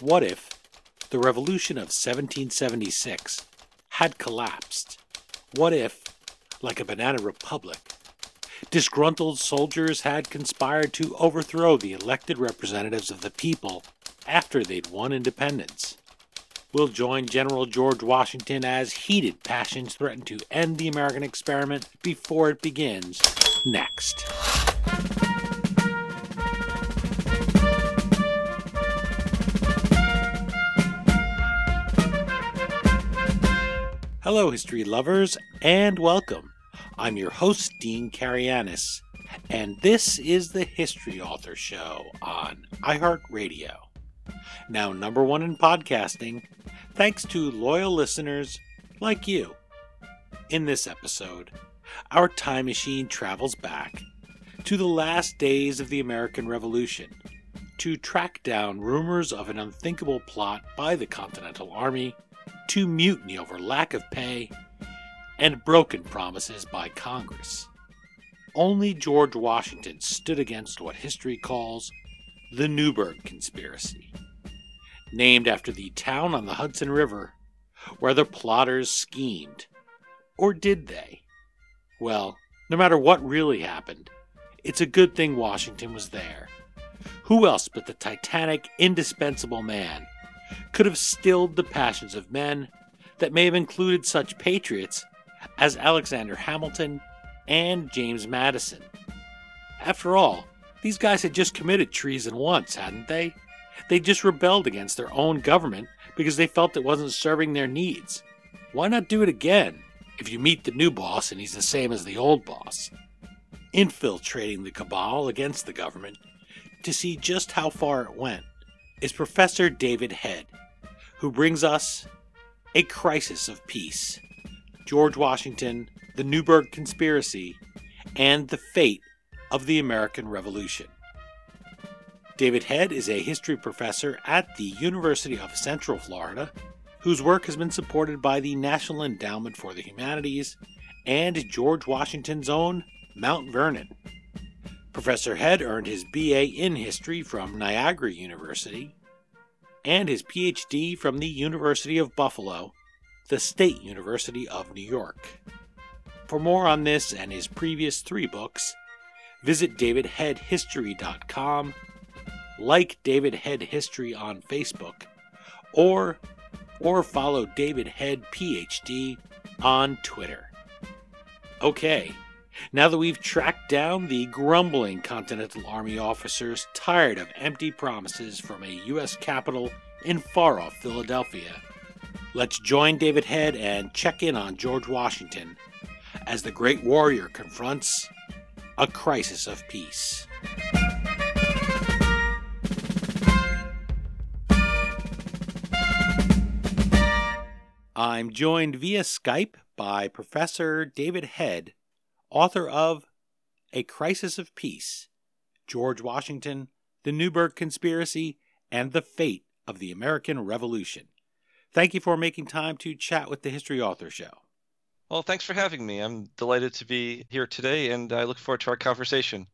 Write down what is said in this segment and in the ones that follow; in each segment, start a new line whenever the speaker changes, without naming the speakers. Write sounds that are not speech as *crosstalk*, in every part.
What if the revolution of 1776 had collapsed? What if, like a banana republic, disgruntled soldiers had conspired to overthrow the elected representatives of the people after they'd won independence? We'll join General George Washington as heated passions threaten to end the American experiment before it begins next. Hello, history lovers, and welcome. I'm your host, Dean Karayanis, and this is the History Author Show on iHeartRadio. Now, number one in podcasting, thanks to loyal listeners like you. In this episode, our time machine travels back to the last days of the American Revolution to track down rumors of an unthinkable plot by the Continental Army to mutiny over lack of pay, and broken promises by Congress. Only George Washington stood against what history calls the Newburgh Conspiracy, named after the town on the Hudson River where the plotters schemed. Or did they? Well, no matter what really happened, it's a good thing Washington was there. Who else but the titanic, indispensable man could have stilled the passions of men that may have included such patriots as Alexander Hamilton and James Madison. After all, these guys had just committed treason once, hadn't they? They just rebelled against their own government because they felt it wasn't serving their needs. Why not do it again if you meet the new boss and he's the same as the old boss? Infiltrating the cabal against the government to see just how far it went is Professor David Head, who brings us A Crisis of Peace George Washington, the Newburgh Conspiracy, and the Fate of the American Revolution. David Head is a history professor at the University of Central Florida, whose work has been supported by the National Endowment for the Humanities and George Washington's own Mount Vernon. Professor Head earned his BA in history from Niagara University and his PhD from the University of Buffalo, the State University of New York. For more on this and his previous three books, visit davidheadhistory.com, like David Head History on Facebook, or or follow David Head PhD on Twitter. Okay, now that we've tracked down the grumbling Continental Army officers tired of empty promises from a U.S. capital in far off Philadelphia, let's join David Head and check in on George Washington as the great warrior confronts a crisis of peace. I'm joined via Skype by Professor David Head author of A Crisis of Peace George Washington, the Newburgh Conspiracy, and the Fate of the American Revolution. Thank you for making time to chat with the History Author Show.
Well, thanks for having me. I'm delighted to be here today, and I look forward to our conversation.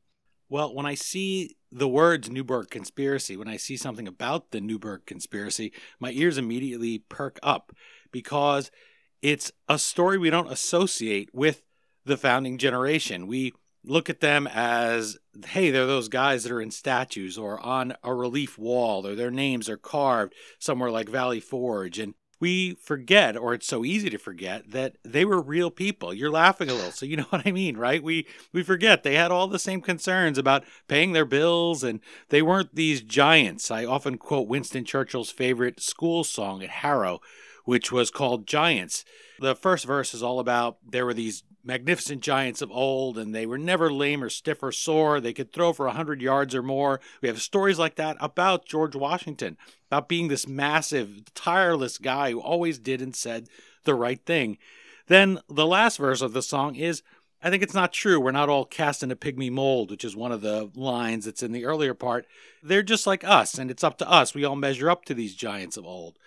Well, when I see the words Newburgh Conspiracy, when I see something about the Newburgh Conspiracy, my ears immediately perk up because it's a story we don't associate with the founding generation. We look at them as, hey, they're those guys that are in statues or on a relief wall, or their names are carved somewhere like Valley Forge. And we forget, or it's so easy to forget, that they were real people. You're laughing a little, so you know *laughs* what I mean, right? We we forget they had all the same concerns about paying their bills, and they weren't these giants. I often quote Winston Churchill's favorite school song at Harrow, which was called Giants. The first verse is all about there were these magnificent giants of old, and they were never lame or stiff or sore. They could throw for a 100 yards or more. We have stories like that about George Washington, about being this massive, tireless guy who always did and said the right thing. Then the last verse of the song is I think it's not true. We're not all cast in a pygmy mold, which is one of the lines that's in the earlier part. They're just like us, and it's up to us. We all measure up to these giants of old.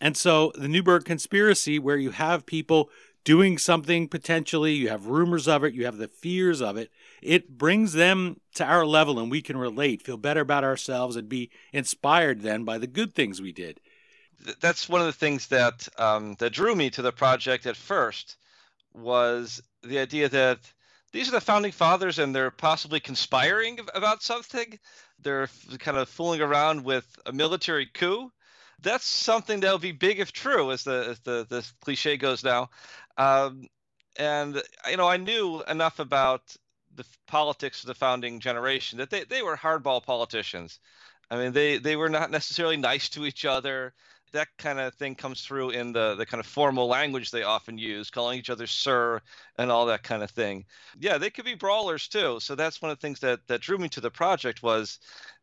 And so the Newburgh conspiracy, where you have people doing something potentially, you have rumors of it, you have the fears of it, it brings them to our level and we can relate, feel better about ourselves, and be inspired then by the good things we did.
That's one of the things that um, that drew me to the project at first was the idea that these are the founding fathers and they're possibly conspiring about something. They're kind of fooling around with a military coup that's something that'll be big if true, as the as the the cliche goes now. Um, and you know, I knew enough about the politics of the founding generation that they, they were hardball politicians. I mean, they they were not necessarily nice to each other. That kind of thing comes through in the the kind of formal language they often use, calling each other sir and all that kind of thing. Yeah, they could be brawlers too. So that's one of the things that that drew me to the project was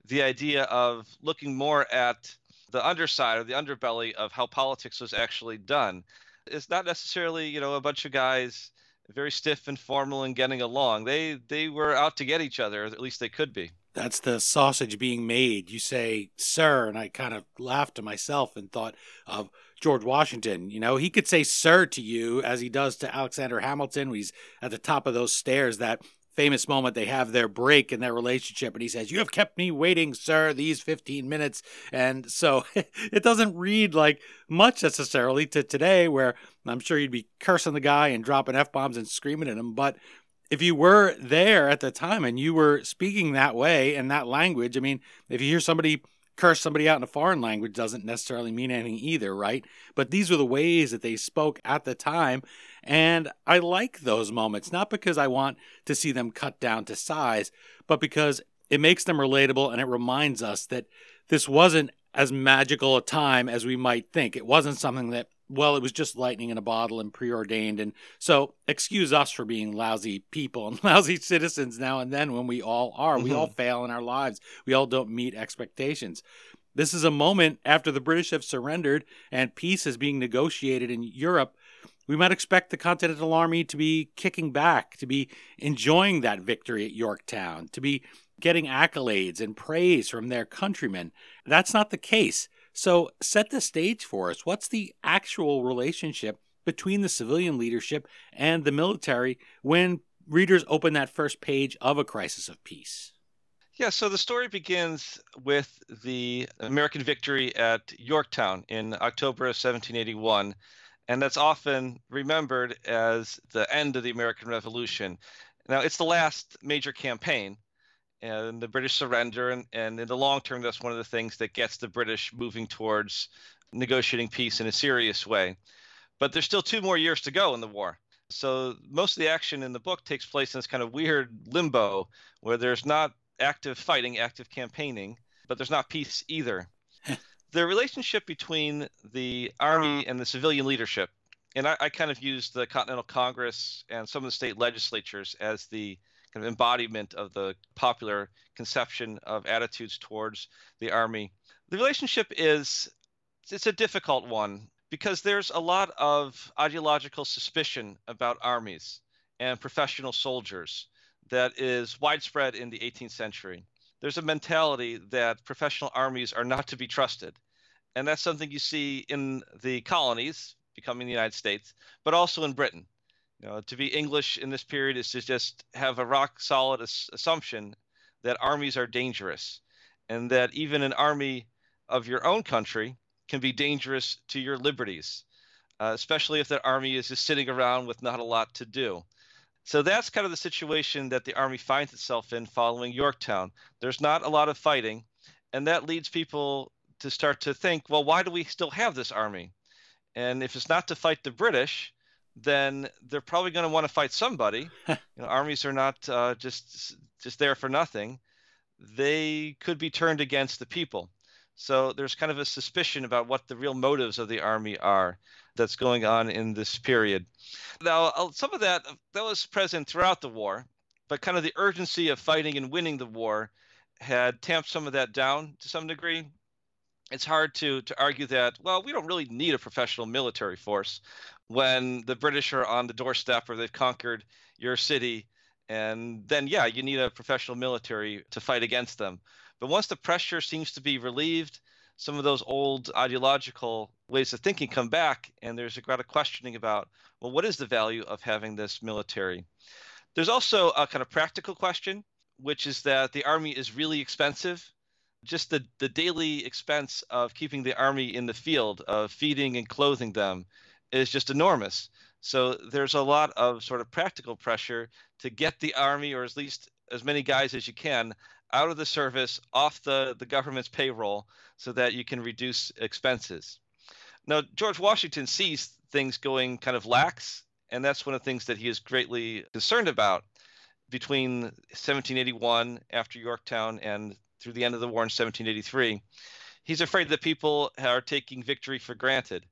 the idea of looking more at the underside or the underbelly of how politics was actually done. It's not necessarily, you know, a bunch of guys very stiff and formal and getting along. They they were out to get each other, at least they could be.
That's the sausage being made. You say, sir, and I kind of laughed to myself and thought of George Washington. You know, he could say sir to you as he does to Alexander Hamilton. He's at the top of those stairs. That famous moment they have their break in their relationship and he says you have kept me waiting sir these 15 minutes. And so *laughs* it doesn't read like much necessarily to today where i'm sure you'd be cursing the guy and dropping f-bombs and screaming at him but if you were there at the time and you were speaking that way and that language i mean if you hear somebody curse somebody out in a foreign language doesn't necessarily mean anything either, right? But these were the ways that they spoke at the time. And I like those moments, not because I want to see them cut down to size, but because it makes them relatable and it reminds us that this wasn't as magical a time as we might think. It wasn't something that, well, it was just lightning in a bottle and preordained. And so, excuse us for being lousy people and *laughs* lousy citizens now and then when we all are. Mm-hmm. We all mm-hmm. fail in our lives, we all don't meet expectations. This is a moment after the British have surrendered and peace is being negotiated in Europe we might expect the Continental Army to be kicking back, to be enjoying that victory at Yorktown, to be getting accolades and praise from their countrymen. That's not the case. So, set the stage for us. What's the actual relationship between the civilian leadership and the military when readers open that first page of A Crisis of Peace?
Yeah, so the story begins with the American victory at Yorktown in October of 1781 and that's often remembered as the end of the American Revolution. Now, it's the last major campaign, and the British surrender, and, and in the long term, that's one of the things that gets the British moving towards negotiating peace in a serious way. But there's still two more years to go in the war. So most of the action in the book takes place in this kind of weird limbo where there's not active fighting, active campaigning, but there's not peace either *laughs* the relationship between the army and the civilian leadership, and I, I, kind of use the Continental Congress and some of the state legislatures as the kind of embodiment of the popular conception of attitudes towards the army. The relationship is it's a difficult one because there's a lot of ideological suspicion about armies and professional soldiers that is widespread in the 18th century. There's a mentality that professional armies are not to be trusted and that's something you see in the colonies becoming the United States, but also in Britain. You know, to be English in this period is to just have a rock solid as- assumption that armies are dangerous, and that even an army of your own country can be dangerous to your liberties, uh, especially if that army is just sitting around with not a lot to do. So that's kind of the situation that the army finds itself in following Yorktown. There's not a lot of fighting, and that leads people to start to think, well, why do we still have this army? And if it's not to fight the British, then they're probably going to want to fight somebody. *laughs* you know, armies are not uh, just just there for nothing. They could be turned against the people. So there's kind of a suspicion about what the real motives of the army are that's going on in this period. Now, some of that that was present throughout the war, but kind of the urgency of fighting and winning the war had tamped some of that down to some degree it's hard to to argue that well we don't really need a professional military force when the british are on the doorstep or they've conquered your city and then yeah you need a professional military to fight against them but once the pressure seems to be relieved some of those old ideological ways of thinking come back, and there's a lot of questioning about, well, what is the value of having this military? There's also a kind of practical question, which is that the army is really expensive. Just the, the daily expense of keeping the army in the field, of feeding and clothing them, is just enormous. So there's a lot of sort of practical pressure to get the army, or at least as many guys as you can, out of the service, off the, the government's payroll, so that you can reduce expenses. Now, George Washington sees things going kind of lax, and that's one of the things that he is greatly concerned about between 1781 after Yorktown and through the end of the war in 1783. He's afraid that people are taking victory for granted,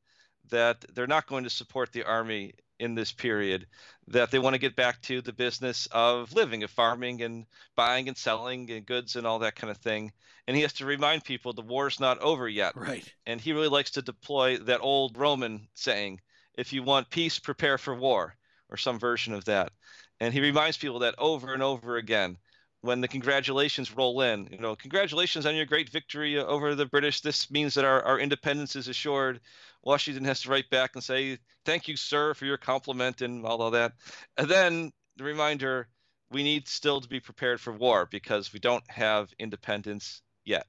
that they're not going to support the army in this period, that they want to get back to the business of living, of farming and buying and selling and goods and all that kind of thing. And he has to remind people the war's not over yet.
Right.
And he really likes to deploy that old Roman saying, if you want peace, prepare for war, or some version of that. And he reminds people that over and over again when the congratulations roll in. You know, congratulations on your great victory uh, over the British. This means that our, our independence is assured. Washington has to write back and say, Thank you, sir, for your compliment and all of that. And then the reminder we need still to be prepared for war because we don't have independence yet.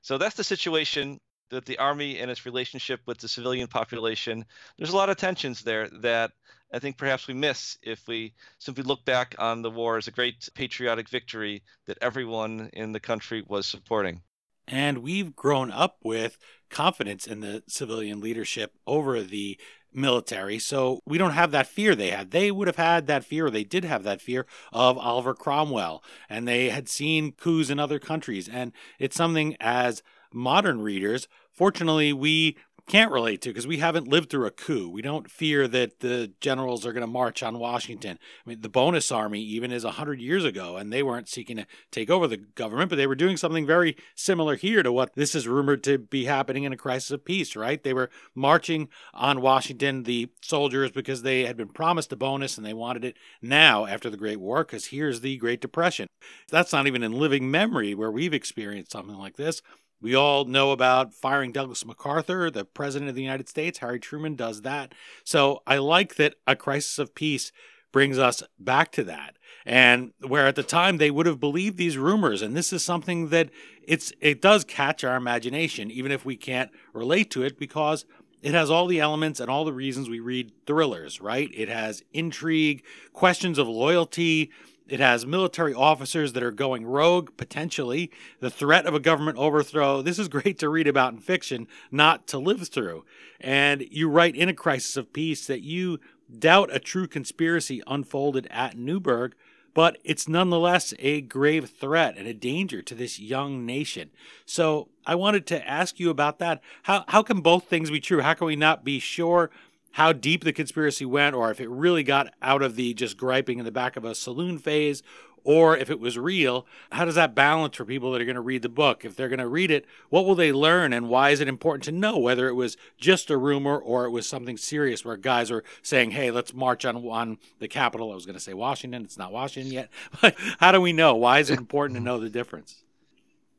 So that's the situation that the army and its relationship with the civilian population. There's a lot of tensions there that I think perhaps we miss if we simply look back on the war as a great patriotic victory that everyone in the country was supporting.
And we've grown up with confidence in the civilian leadership over the military. So we don't have that fear they had. They would have had that fear, they did have that fear of Oliver Cromwell, and they had seen coups in other countries. And it's something as modern readers, fortunately, we can't relate to because we haven't lived through a coup. We don't fear that the generals are going to march on Washington. I mean, the bonus army even is 100 years ago, and they weren't seeking to take over the government, but they were doing something very similar here to what this is rumored to be happening in a crisis of peace, right? They were marching on Washington, the soldiers, because they had been promised a bonus and they wanted it now after the Great War, because here's the Great Depression. That's not even in living memory where we've experienced something like this. We all know about firing Douglas MacArthur, the president of the United States. Harry Truman does that. So I like that a crisis of peace brings us back to that. And where at the time they would have believed these rumors, and this is something that it's it does catch our imagination, even if we can't relate to it, because it has all the elements and all the reasons we read thrillers, right? It has intrigue, questions of loyalty, it has military officers that are going rogue, potentially. The threat of a government overthrow. This is *laughs* great to read about in fiction, not to live through. And you write in A Crisis of Peace that you doubt a true conspiracy unfolded at Newburgh, but it's nonetheless a grave threat and a danger to this young nation. So I wanted to ask you about that. How, how can both things be true? How can we not be sure how deep the conspiracy went, or if it really got out of the just griping in the back of a saloon phase, or if it was real. How does that balance for people that are going to read the book? If they're going to read it, what will they learn, and why is it important to know whether it was just a rumor or it was something serious where guys are saying, "Hey, let's march on on the capital." I was going to say Washington. It's not Washington yet, *laughs* but how do we know? Why is it important to know the difference?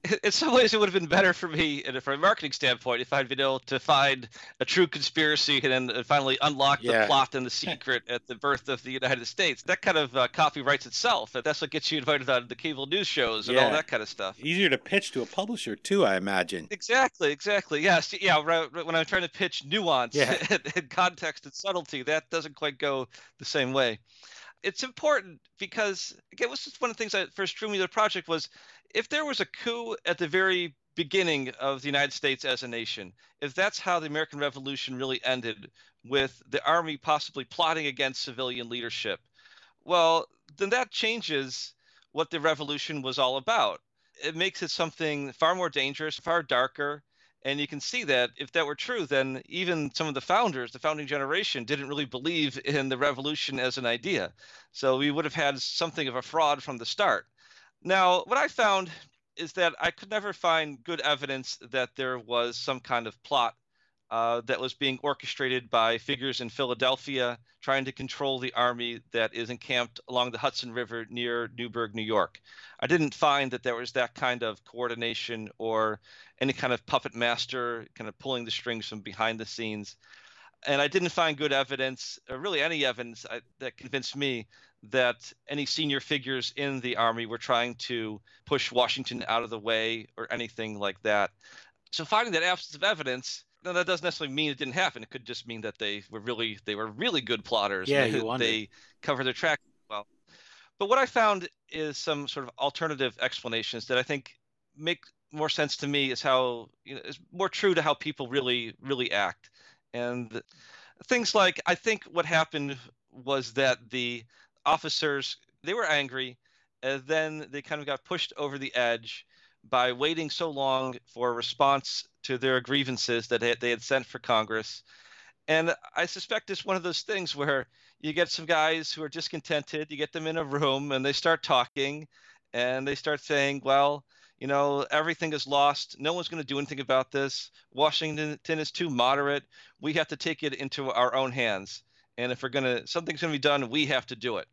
*laughs*
in some ways, it would have been better for me, and from a marketing standpoint, if I'd been able to find a true conspiracy and then finally unlock yeah. the plot and the *laughs* secret at the birth of the United States. That kind of uh, copyrights itself. That's what gets you invited on the cable news shows and yeah. all that kind of stuff.
Easier to pitch to a publisher too, I imagine.
Exactly, exactly. Yes, yeah. When I'm trying to pitch nuance yeah. *laughs* and, and context and subtlety, that doesn't quite go the same way it's important because again, was just one of the things that first drew me to the project was if there was a coup at the very beginning of the United States as a nation, if that's how the American Revolution really ended, with the army possibly plotting against civilian leadership, well, then that changes what the revolution was all about. It makes it something far more dangerous, far darker. And you can see that if that were true, then even some of the founders, the founding generation, didn't really believe in the revolution as an idea. So we would have had something of a fraud from the start. Now, what I found is that I could never find good evidence that there was some kind of plot uh, that was being orchestrated by figures in Philadelphia trying to control the army that is encamped along the Hudson River near Newburgh, New York. I didn't find that there was that kind of coordination or any kind of puppet master kind of pulling the strings from behind the scenes. And I didn't find good evidence, or really any evidence uh, that convinced me that any senior figures in the army were trying to push Washington out of the way or anything like that. So finding that absence of evidence no, that doesn't necessarily mean it didn't happen. It could just mean that they were really they were really good plotters.
Yeah,
they,
you *laughs*
they covered their track well. But what I found is some sort of alternative explanations that I think make more sense to me is how you know is more true to how people really really act. And things like I think what happened was that the officers they were angry and then they kind of got pushed over the edge by waiting so long for a response to their grievances that they had sent for Congress. And I suspect it's one of those things where you get some guys who are discontented, you get them in a room and they start talking and they start saying, well, you know, everything is lost. No one's going to do anything about this. Washington is too moderate. We have to take it into our own hands. And if we're to, something's to be done, we have to do it.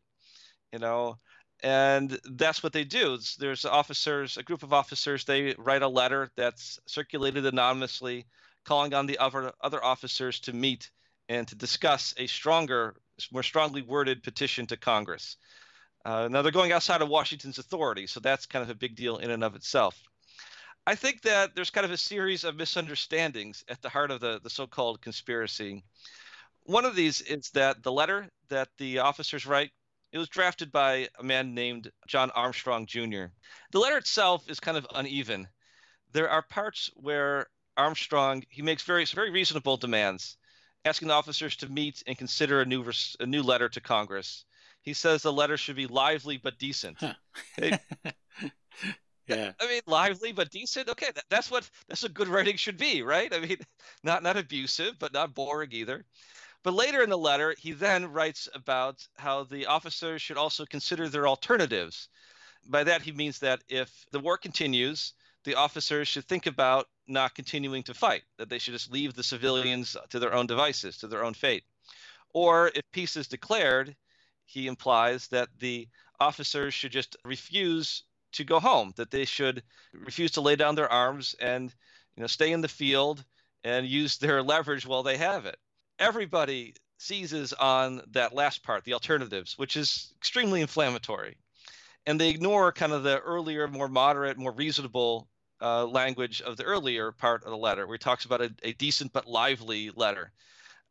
You know, and that's what they do. There's officers a group of officers they write a letter that's circulated anonymously calling on the other other officers to meet and to discuss a stronger more strongly worded petition to congress. Uh, now they're going outside of washington's authority so that's kind of a big deal in and of itself. I think that there's kind of a series of misunderstandings at the heart of the, the so-called conspiracy one of these is that the letter that the officers write it was drafted by a man named John Armstrong Jr. The letter itself is kind of uneven. There are parts where Armstrong he makes very very reasonable demands, asking the officers to meet and consider a new a new letter to Congress. He says the letter should be lively but decent. Huh. *laughs*
yeah.
I mean, lively but decent. Okay, that, that's what that's what good writing should be, right? I mean, *laughs* not not abusive, but not boring either. But later in the letter, he then writes about how the officers should also consider their alternatives. By that, he means that if the war continues, the officers should think about not continuing to fight, that they should just leave the civilians to their own devices, to their own fate. Or if peace is declared, he implies that the officers should just refuse to go home, that they should refuse to lay down their arms and you know stay in the field and use their *laughs* leverage while they have it everybody seizes on that last part, the alternatives, which is extremely inflammatory. And they ignore kind of the earlier, more moderate, more reasonable uh, language of the earlier part of the letter, where he talks about a, a decent but lively letter.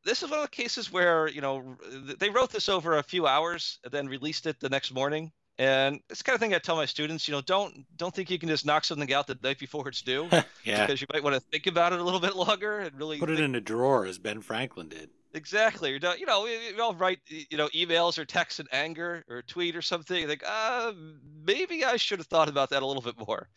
This is one of the cases where, you know, they wrote this over a few hours and then released it the next morning. And it's the kind of thing I tell my students, you know, don't don't think you can just knock something out the night before it's due. *laughs*
yeah.
Because you might want to think about it a little bit longer and really
put it
think...
in a drawer as Ben Franklin did.
Exactly. Done, you know, we, all write, you know, emails or texts in anger or tweet or something. You think, uh, maybe I should have thought about that a little bit more.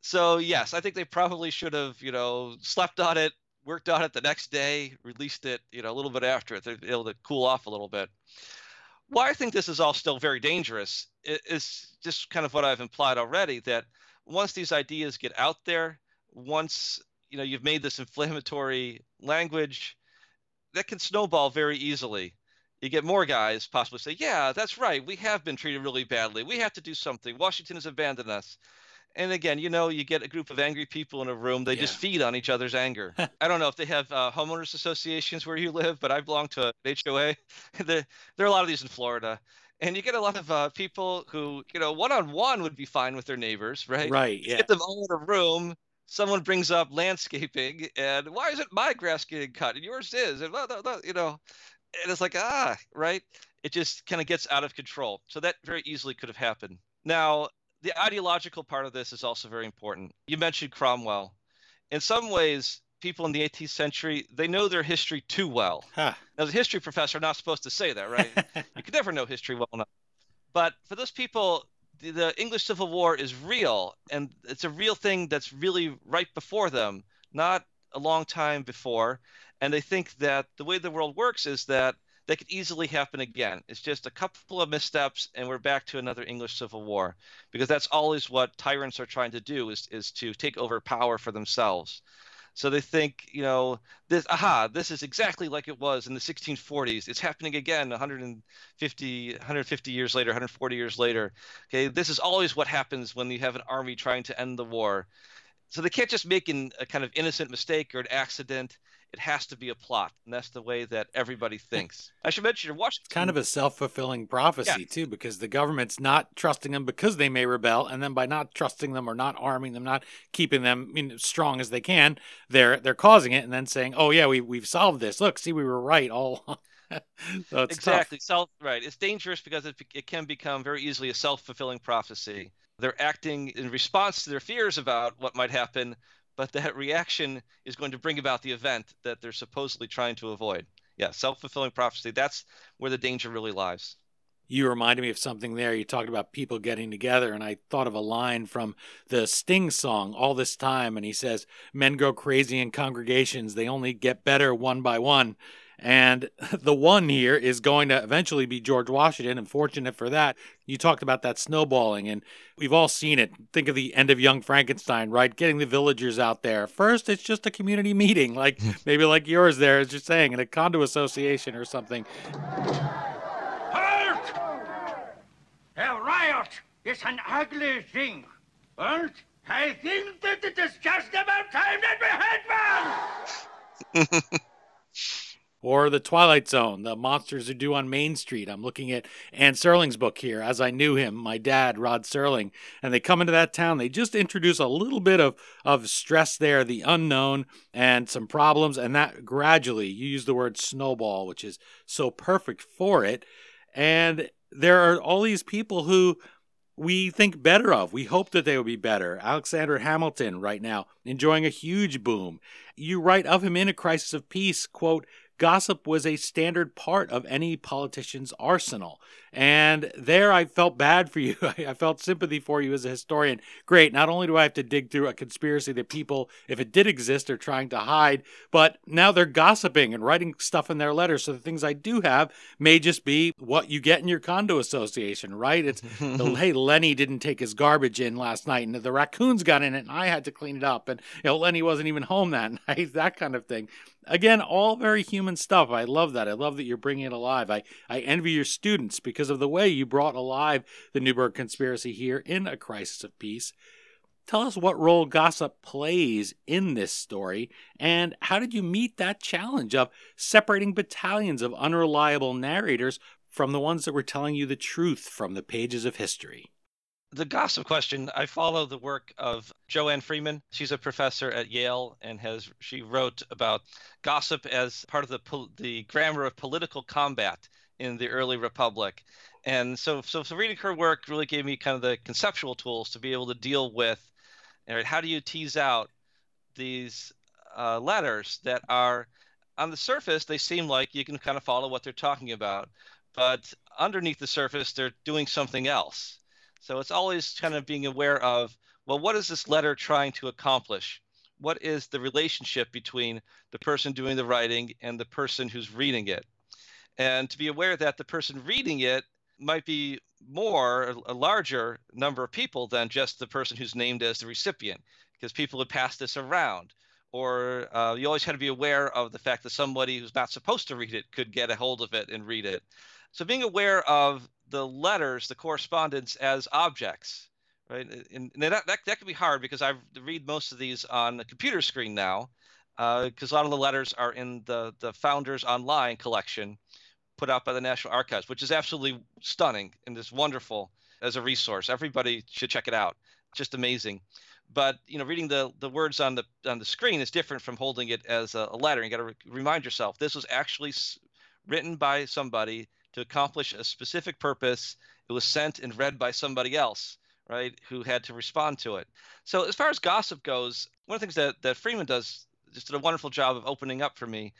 So yes, I think they probably should have, you know, slept on it, worked on it the next day, released it, you know, a little bit after it. They're able to cool off a little bit why I think this is all still very dangerous is just kind of what I've implied already that once these ideas get out there, once you know you've made this inflammatory language, that can snowball very easily. You get more guys possibly say, "Yeah, that's right. We have been treated really badly. We have to do something. Washington has abandoned us." And again, you know, you get a group of angry people in a room. They yeah. just feed on each other's anger. *laughs* I don't know if they have uh, homeowners associations where you live, but I belong to an HOA. *laughs* there, there are a lot of these in Florida. And you get a lot of uh, people who, you know, one on one would be fine with their neighbors, right?
Right. Yeah.
Get them all in a room. Someone brings up landscaping, and why isn't my grass getting cut and yours is? And blah, blah, blah, you know, and it's like ah, right. It just kind of gets out of control. So that very easily could have happened. Now, the ideological part of this is also very important. You mentioned Cromwell. In some ways, people in the 18th century they know their history too well.
Huh.
Now, as a history professor, I'm not supposed to say that, right? *laughs* you can never know history well enough. But for those people, the, the English Civil War is real, and it's a real thing that's really right before them, not a long time before. And they think that the way the world works is that that could easily happen again. It's just a couple of missteps, and we're back to another English Civil War, because that's always what tyrants are trying to do is is to take over power for themselves. So they think, you know, this, aha, this is exactly like it was in the 1640s. It's happening again 150, 150 years later, 140 years later. Okay, this is always what happens when you have an army trying to end the war. So they can't just make an, a kind of innocent mistake or an accident it has to be a plot, and that's the way that everybody thinks. I should mention, Washington.
It's kind of a self fulfilling prophecy, yeah. too, because the government's not trusting them because they may rebel, and then by not trusting them or not arming them, not keeping them you know, strong as they can, they're they're causing it, and then saying, "Oh yeah, we we've solved this. Look, see, we were right all." *laughs*
so exactly, tough. self right. It's dangerous because it it can become very easily a self fulfilling prophecy. They're acting in response to their fears about what might happen, but that reaction is going to bring about the event that they're supposedly trying to avoid. Yeah, self fulfilling prophecy. That's where the danger really lies.
You reminded me of something there. You talked about people getting together, and I thought of a line from the Sting song, All This Time. And he says, Men go crazy in congregations, they only get better one by one. And *laughs* the one here is going to eventually be George Washington. And fortunate for that, you talked about that snowballing, and we've all seen it. Think of the end of Young Frankenstein, right? Getting the villagers out there. First, it's just a community meeting, like *laughs* maybe like yours there, as you're saying, in a condo association or something.
Halt! A riot is an ugly thing. And I think that it is just about time that we had one! *laughs*
or the Twilight Zone, the monsters are due on Main Street. I'm looking at Anne Serling's book here, as I knew him, my dad, Rod Serling. And they come into that town, they just introduce a little bit of, of stress there, the unknown, and some problems. And that gradually, you use the word snowball, which is so perfect for it. And there are all these people who we think better of. We hope that they will be better. Alexander Hamilton, right now, enjoying a huge boom. You write of him in A Crisis of Peace, quote, gossip was a standard part of any politician's arsenal. And there I felt bad for you. *laughs* I felt sympathy for you as a historian. Great. Not only do I have to dig through a conspiracy that people, if it did exist, are trying to hide, but now they're gossiping and writing stuff in their letters. So the things I do have may just be what you get in your condo association, right? It's, the, *laughs* hey, Lenny didn't take his garbage in last night and the raccoons got in it and I had to clean it up. And, you know, Lenny wasn't even home that *laughs* night, that kind of thing again, all very human stuff. I love that. I love that you're bringing it alive. I, I envy your students because of the way you brought alive the Newburgh conspiracy here in A Crisis of Peace. Tell us what role gossip plays in this story, and how did you meet that challenge of separating battalions of unreliable narrators from the ones that were telling you the truth from the pages of history?
The gossip question i follow the work of joanne freeman. She's a professor at yale and has she wrote about gossip as part of the the grammar of political combat in the early republic. And so so, so reading her work really gave me kind of the conceptual tools to be able to deal with right, how do you tease out these uh, letters that are on the surface they seem like you can kind of follow what they're talking about but underneath the surface they're doing something else so it's always kind of being aware of, well, what is this letter trying to accomplish? What is the relationship between the person doing the writing and the person who's reading it? And to be aware that the person reading it might be more, a larger number of people than just the person who's named as the recipient, because people would pass this around. Or uh, you always had to be aware of the fact that somebody who's not supposed to read it could get a hold of it and read it. So being aware of the letters, the correspondence as objects, right? And, that, that, that can be hard because I read most of these on the computer screen now, because uh, a lot of the letters are in the, the Founders Online collection put out by the National Archives, which is absolutely stunning and is wonderful as a resource. Everybody should check it out. Just amazing. But you know, reading the the words on the on the screen is different from holding it as a, a letter. You got to re- remind yourself this was actually s- written by somebody to accomplish a specific purpose. It was sent and read by somebody else, right, who had to respond to it. So as far as gossip goes, one of the things that, that Freeman does just did a wonderful job of opening up for me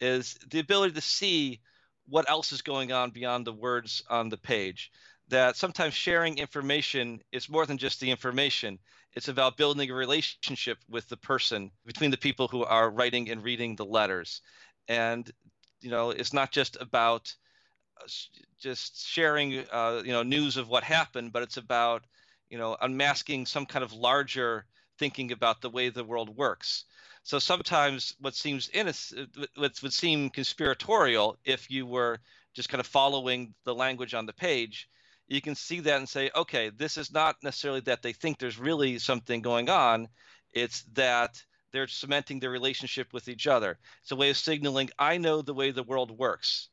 is the ability to see what else is going on beyond the words on the page. That sometimes sharing information is more than just the information. It's about building a relationship with the person between the people who are writing and reading the letters. And you know, it's not just about just sharing uh, you know news of what happened, but it's about you know unmasking some kind of larger thinking about the way the world works. So sometimes what seems innocent, what would seem conspiratorial, if you were just kind of following the language on the page, you can see that and say, okay, this is not necessarily that they think there's really something going on. It's that they're cementing their relationship with each other. It's a way of signaling, I know the way the world works,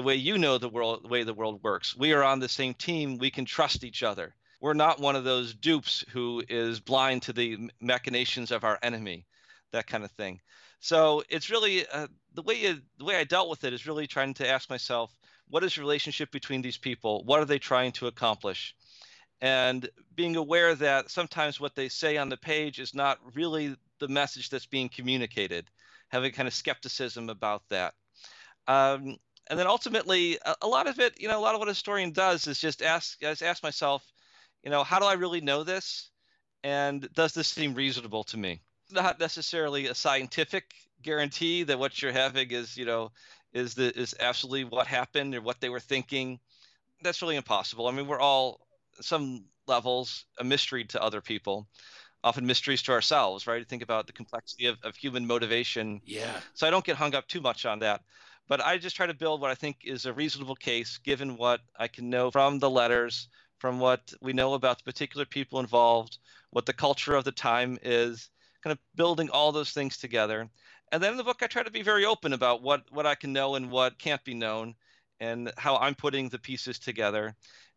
the way you know the world, the way the world works. We are on the same team. We can trust each other. We're not one of those dupes who is blind to the machinations of our enemy that kind of thing. So it's really uh, the way you, the way I dealt with it is really trying to ask myself, what is the relationship between these people? What are they trying to accomplish? And being aware that sometimes what they say on the page is not really the message that's being communicated, having kind of skepticism about that. Um, and then ultimately, a, a, lot of it, you know, a lot of what a historian does is just ask, is ask myself, you know, how do I really know this? And does this seem reasonable to me? not necessarily a scientific guarantee that what you're having is you know is the is absolutely what happened or what they were thinking. That's really impossible. I mean we're all some levels a mystery to other people. Often mysteries to ourselves right? Think about the complexity of, of human motivation.
Yeah.
So i don't get hung up too much on that but i just try to build what i think is a reasonable case given what i can know from the letters from what we know about the particular people involved what the culture of the time is kind of building all those things together. And then in the book, I try to be very open about what what I can know and what can't be known, and how I'm putting the pieces together.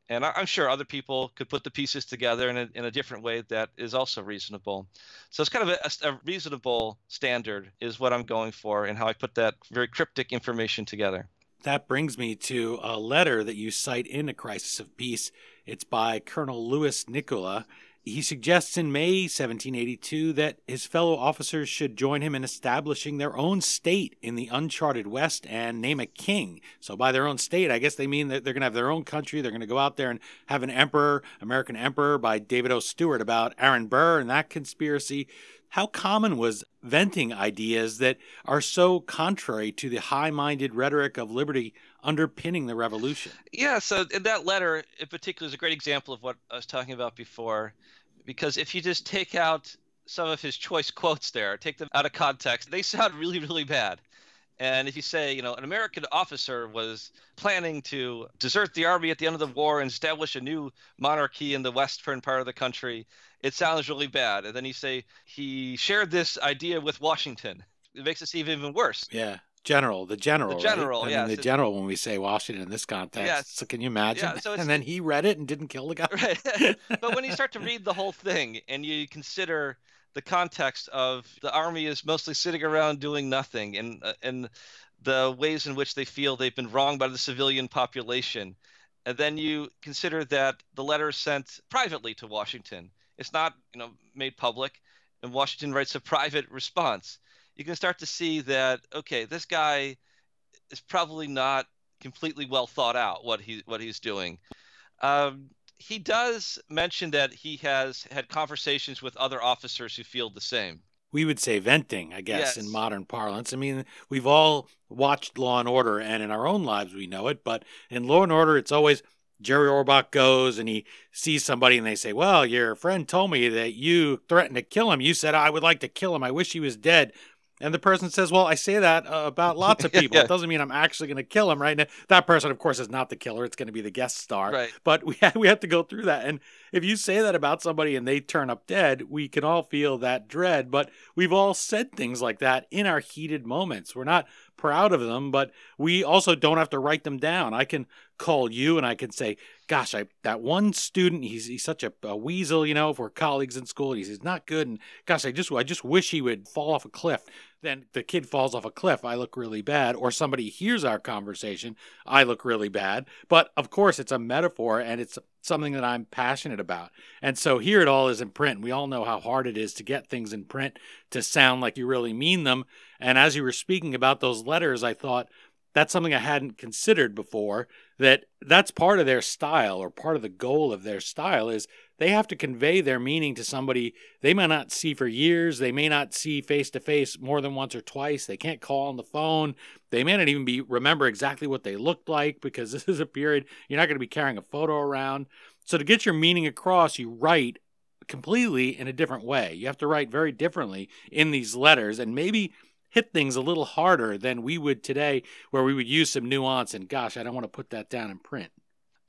And I, am sure other people could put the pieces together in a, in a different way that is also reasonable. So it's kind of a, a reasonable standard is what I'm going for, and how I put that very cryptic information together.
That brings me to a letter that you cite in A Crisis of Peace. It's by Colonel Lewis Nicola, he suggests in May 1782 that his fellow officers should join him in establishing their own state in the uncharted West and name a king. So, by their own state, I guess they mean that they're going to have their own country. They're going to go out there and have an emperor, American emperor, by David O. Stewart about Aaron Burr and that conspiracy. How common was venting ideas that are so contrary to the high minded rhetoric of liberty underpinning the revolution?
Yeah, so in that letter in particular is a great example of what I was talking about before because if you just take out some of his choice quotes there, take them out of context, they sound really, really bad. And if you say, you know, an American officer was planning to desert the army at the end of the war and establish a new monarchy in the western part of the country, it sounds really bad. And then you say he shared this idea with Washington. It makes it even worse.
Yeah. General, the general,
the general,
right?
yeah,
the general. When we say Washington in this context, yeah. so can you imagine?
Yeah, so
and then he read it and didn't kill the guy. *laughs*
Right. *laughs* but when you start to read the whole thing and you consider the context of the army is mostly sitting around doing nothing, and uh, and the ways in which they feel they've been wronged by the civilian population, and then you consider that the letter is sent privately to Washington. It's not you know made public, and Washington writes a private response you can start to see that okay, this guy is probably not completely well thought out what he what he's doing. Um, he does mention that he has had conversations with other officers who feel the same.
We would say venting, I guess,
yes.
in modern parlance. I mean, we've all watched Law and Order, and in our own lives we know it. But in Law and Order, it's always Jerry Orbach goes and he sees somebody and they say, Well, your friend told me that you threatened to kill him. You said, I would like to kill him. I wish he was dead. And the person says, Well, I say that uh, about lots of *laughs* people. yeah. It doesn't mean I'm actually going to kill him, right? Now, that person, of course, is not the killer. It's going to be the guest star.
Right.
But we, ha- we have to go through that. And if you say that about somebody and they turn up dead, we can all feel that dread. But we've all said things like that in our heated moments. We're not proud of them, but we also don't have to write them down. I can call you and I can say, gosh, I that one student, he's he's such a, a weasel, you know, if we're colleagues in school, he's, he's not good. And gosh, I just I just wish he would fall off a cliff. Then the kid falls off a cliff, I look really bad. Or somebody hears our conversation, I look really bad. But of course, it's a metaphor and it's something that I'm passionate about. And so here it all is in print. We all know how hard it is to get things in print to sound like you really mean them. And as you were speaking about those letters, I thought that's something I hadn't considered before that that's part of their style or part of the goal of their style is they have to convey their meaning to somebody they may not see for years they may not see face to face more than once or twice they can't call on the phone they may not even be remember exactly what they looked like because *laughs* this is a period you're not going to be carrying a photo around so to get your meaning across you write completely in a different way. You have to write very differently in these letters and maybe hit things a little harder than we would today, where we would use some nuance and gosh, I don't want to put that down in print.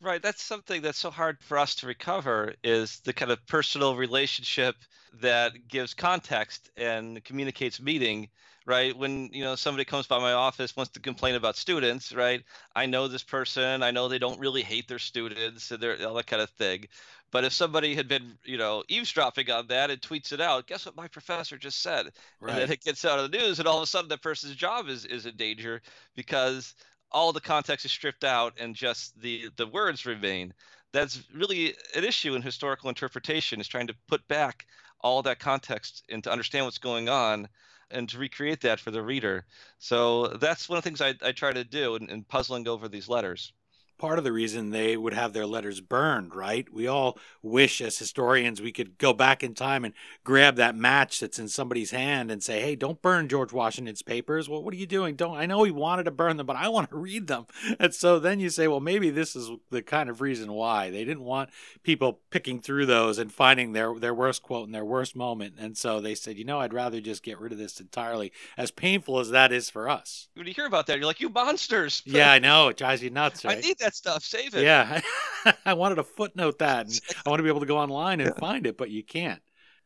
Right. That's something that's so hard for us to recover is the kind of personal relationship that gives context and communicates meaning right when you know somebody comes by my office wants to complain about students right i know this person i know they don't really hate their students and they're all that kind of thing but if somebody had been you know eavesdropping on that and tweets it out guess what my professor just said right. and then it gets out of the news and all of a sudden that person's job is is in danger because all the context is stripped out and just the the words remain that's really an issue in historical interpretation is trying to put back all that context and to understand what's going on and to recreate that for the reader. So that's one of the things I, I try to do in, in puzzling over these letters
part of the reason they would have their letters burned, right? We all wish as historians we could go back in time and grab that match that's in somebody's hand and say, "Hey, don't burn George Washington's papers." Well, what are you doing? Don't I know he wanted to burn them, but I want to read them. *laughs* And so then you say, "Well, maybe this is the kind of reason why they didn't want people picking through those and finding their their worst quote and their worst moment." And so they said, "You know, I'd rather just get rid of this entirely." As painful as that is for us.
When you hear about that, you're like, "You monsters!"
Yeah, I know. It drives you nuts. *laughs* Right?
I need that stuff. Save it.
Yeah, *laughs* I wanted to footnote that. *laughs* I want to be able to go online and find it, but you can't.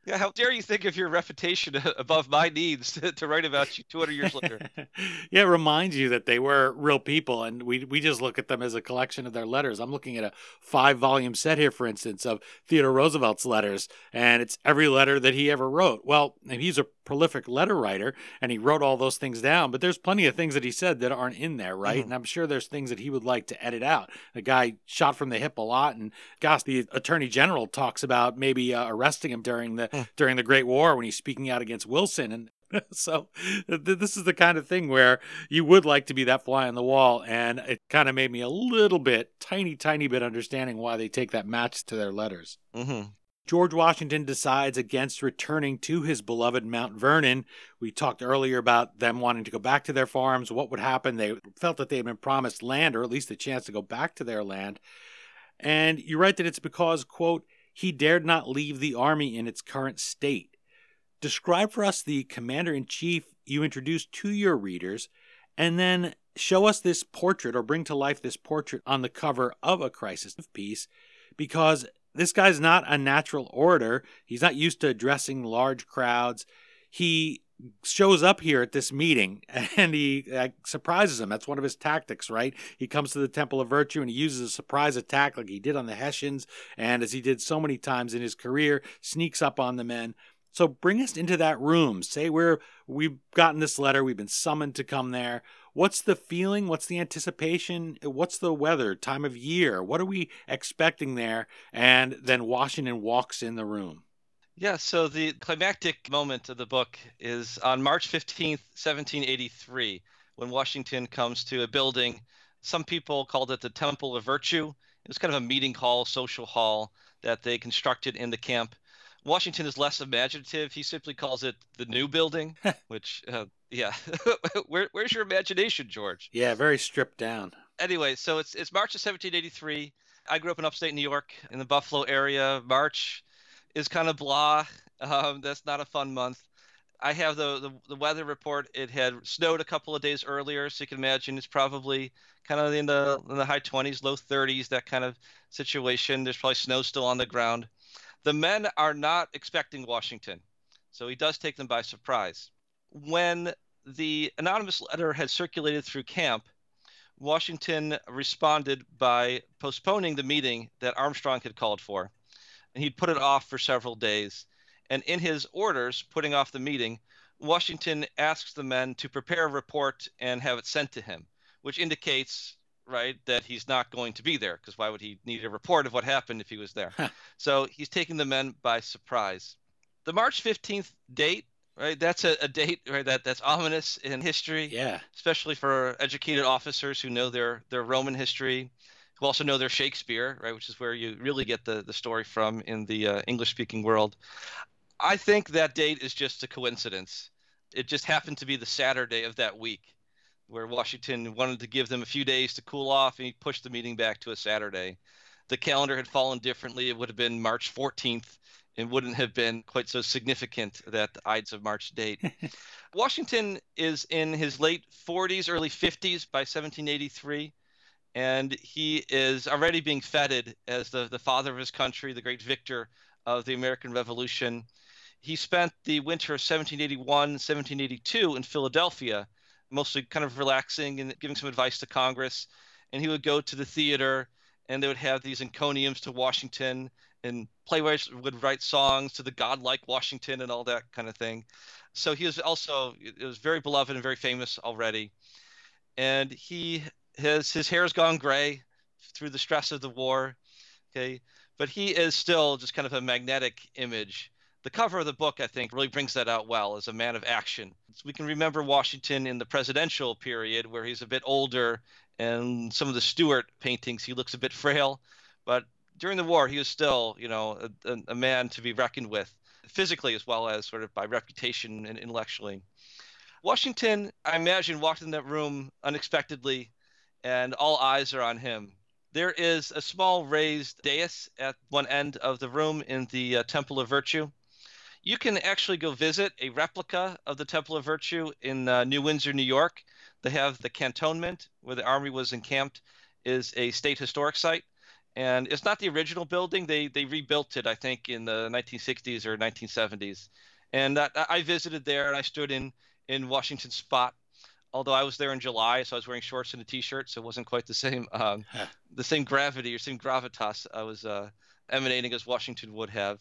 Yeah, how dare you think of your reputation *laughs* above my needs *laughs* to, to write about you 200 years later? *laughs*
yeah, it reminds you that they were real people, and we we just look at them as a collection of their letters. I'm looking at a five volume set here, for instance, of Theodore Roosevelt's letters, and it's every letter that he ever wrote. Well, he's a prolific letter writer and he wrote all those things down, but there's plenty of things that he said that aren't in there, right? Mm-hmm. And I'm sure there's things that he would like to edit out. The guy shot from the hip a lot, and gosh, the attorney general talks about maybe uh, arresting him during the. *laughs* during the Great War when he's speaking out against Wilson and. *laughs* so th- this is the kind of thing where you would like to be that fly on the wall and it kind of made me a little bit tiny tiny bit understanding why they take that match to their letters
mm-hmm.
George Washington decides against returning to his beloved Mount Vernon. We talked earlier about them wanting to go back to their farms. What would happen? They felt that they had been promised land, or at least a chance to go back to their land. And you write that it's because, quote, he dared not leave the army in its current state. Describe for us the commander in chief you introduced to your readers, and then show us this portrait or bring to life this portrait on the cover of A Crisis of Peace, because this guy's not a natural orator. He's not used to addressing large crowds. He shows up here at this meeting *laughs* and he uh, surprises them. That's one of his tactics, right? He comes to the Temple of Virtue and he uses a surprise attack like he did on the Hessians and as he did so many times in his career, sneaks up on the men. So bring us into that room. Say we're we've gotten this letter, we've been summoned to come there. What's the feeling? What's the anticipation? What's the weather, time of year? What are we expecting there? And then Washington walks in the room.
Yeah, so the climactic moment of the book is on March 15th, 1783, when Washington comes to a building. Some people called it the Temple of Virtue. It was kind of a meeting hall, social hall that they constructed in the camp. Washington is less imaginative. He simply calls it the new building, *laughs* which uh, yeah. *laughs* Where, where's your imagination, George?
Yeah, very stripped down.
Anyway, so it's it's March of 1783. I grew up in upstate New York in the Buffalo area. March is kind of blah. Um, that's not a fun month. I have the, the, the weather report. It had snowed a couple of days earlier, so you can imagine it's probably kind of in the in the high 20s, low 30s, that kind of situation. There's probably snow still on the ground. The men are not expecting Washington, so he does take them by surprise when the anonymous letter had circulated through camp, Washington responded by postponing the meeting that Armstrong had called for. And he'd put it off for several days. And in his orders putting off the meeting, Washington asks the men to prepare a report and have it sent to him, which indicates, right, that he's not going to be there because why would he need a report of what happened if he was there? so he's taking the men by surprise. The March 15th date right? That's a, a date right that that's ominous in history.
Yeah.
Especially for educated officers who know their their Roman history, who also know their Shakespeare, right? Which is where you really get the the story from in the uh, English speaking world. I think that date is just a coincidence. It just happened to be the Saturday of that week where Washington wanted to give them a few days to cool off and he pushed the meeting back to a Saturday. The calendar had fallen differently. It would have been March 14th and wouldn't have been quite so significant that the Ides of March date. *laughs* Washington is in his late 40s, early 50s by 1783, and he is already being feted as the, the father of his country, the great victor of the American Revolution. He spent the winter of 1781, 1782 in Philadelphia, mostly kind of relaxing and giving some advice to Congress. And he would go to the theater, and they would have these encomiums to Washington, and playwrights would write songs to the godlike Washington and all that kind of thing. So he was also it was very beloved and very famous already. And he his his hair's gone gray through the stress of the war. Okay, but he is still just kind of a magnetic image. The cover of the book, I think, really brings that out well as a man of action. We can remember Washington in the presidential period where he's a bit older, and some of the Stuart paintings, he looks a bit frail. But during the war, he was still, you know, a, a man to be reckoned with, physically as well as sort of by reputation and intellectually. Washington, I imagine, walked in that room unexpectedly, and all eyes are on him. There is a small raised dais at one end of the room in the uh, Temple of Virtue. You can actually go visit a replica of the Temple of Virtue in uh, New Windsor, New York. They have the cantonment where the army was encamped is a state historic site and it's not the original building. They they rebuilt it, I think, in the 1960s or 1970s. And that, I visited there, and I stood in in Washington spot. Although I was there in July, so I was wearing shorts and a t-shirt, so it wasn't quite the same um, the same gravity or same gravitas I was uh, emanating as Washington would have.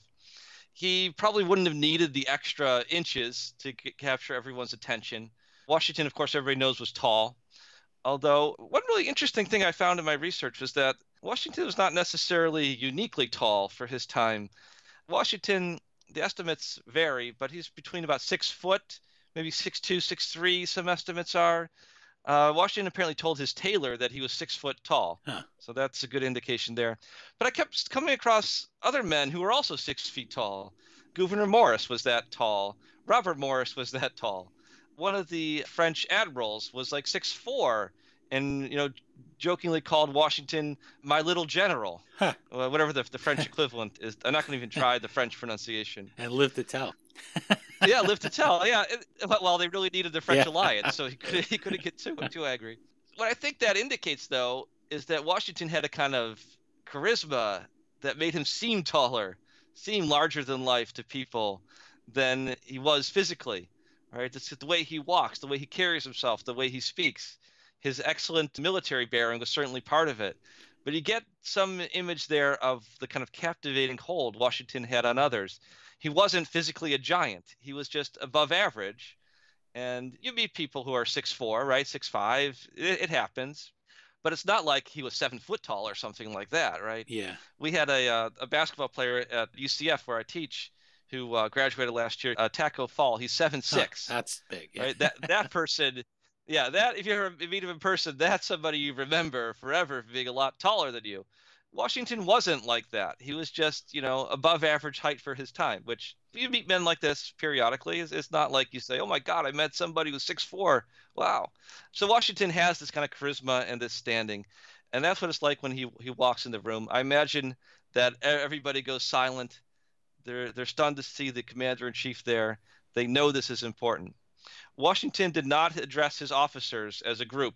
He probably wouldn't have needed the extra inches to c- capture everyone's attention. Washington, of course, everybody knows was tall. Although, one really interesting thing I found in my research was that Washington was not necessarily uniquely tall for his time. Washington, the estimates vary, but he's between about six foot, maybe six two, six three. Some estimates are. Uh, Washington apparently told his tailor that he was six foot tall,
Huh.
so that's a good indication there. But I kept coming across other men who were also six feet tall. Gouverneur Morris was that tall. Robert Morris was that tall. One of the French admirals was like six four, and you know jokingly called Washington my little general,
Huh.
Whatever the, the French equivalent is. I'm not going to even try the French pronunciation. *laughs*
And live to tell. *laughs* *laughs*
Yeah, live to tell. Yeah, well, they really needed the French
Yeah.
alliance, so he, could, he couldn't get too too angry. What I think that indicates, though, is that Washington had a kind of charisma that made him seem taller, seem larger than life to people than he was physically. Right? It's the way he walks, the way he carries himself, the way he speaks. His excellent military bearing was certainly part of it. But you get some image there of the kind of captivating hold Washington had on others. He wasn't physically a giant. He was just above average. And you meet people who are six four, right? Six five. It, it happens. But it's not like he was seven foot tall or something like that, right?
Yeah.
we had a uh, a basketball player at UCF where I teach who uh, graduated last year, uh, Tacko Fall. He's seven six.
that's big. Yeah.
Right? That that person, yeah, that if you ever meet him in person, that's somebody you remember forever for being a lot taller than you. Washington wasn't like that. He was just, you know, above average height for his time, which you meet men like this periodically. It's, it's not like you say, oh my God, I met somebody who's six four. Wow. So Washington has this kind of charisma and this standing. And that's what it's like when he, he walks in the room. I imagine that everybody goes silent. They're, they're stunned to see the commander in chief there. They know this is important. Washington did not address his officers as a group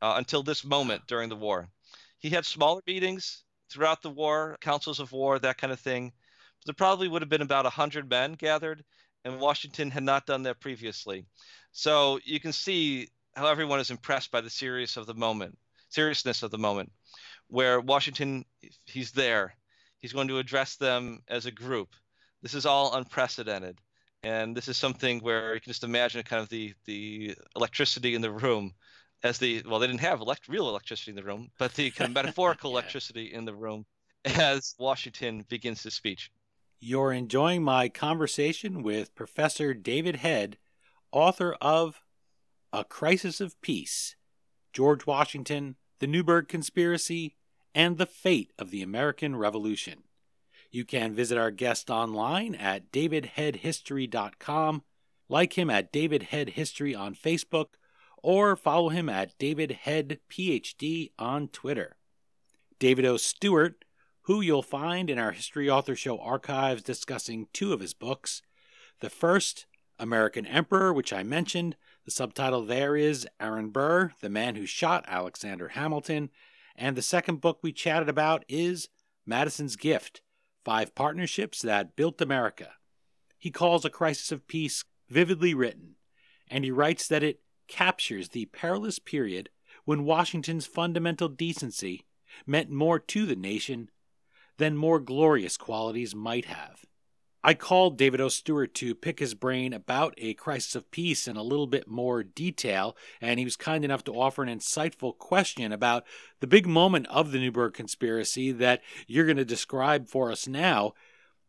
uh, until this moment during the war. He had smaller meetings throughout the war, councils of war, that kind of thing. There probably would have been about 100 men gathered, and Washington had not done that previously. So you can see how everyone is impressed by the serious of the moment, seriousness of the moment, where Washington, he's there. He's going to address them as a group. This is all unprecedented and this is something where you can just imagine kind of the the electricity in the room as the well they didn't have elect, real electricity in the room but the kind of *laughs* metaphorical
Yeah.
electricity in the room as washington begins his speech
You're enjoying my conversation with Professor David Head, author of A Crisis of Peace George Washington, the Newburgh Conspiracy, and the Fate of the American Revolution. You can visit our guest online at davidheadhistory.com, like him at David Head History on Facebook, or follow him at David Head PhD on Twitter. David O. Stewart who you'll find in our History Author Show archives discussing two of his books. The first, American Emperor, which I mentioned, the subtitle there is Aaron Burr, the man who shot Alexander Hamilton. And the second book we chatted about is Madison's Gift Five Partnerships That Built America. He calls A Crisis of Peace vividly written, and he writes that it captures the perilous period when Washington's fundamental decency meant more to the nation than more glorious qualities might have. I called David O. Stewart to pick his brain about a crisis of peace in a little bit more detail, and he was kind enough to offer an insightful question about the big moment of the Newburgh conspiracy that you're going to describe for us now.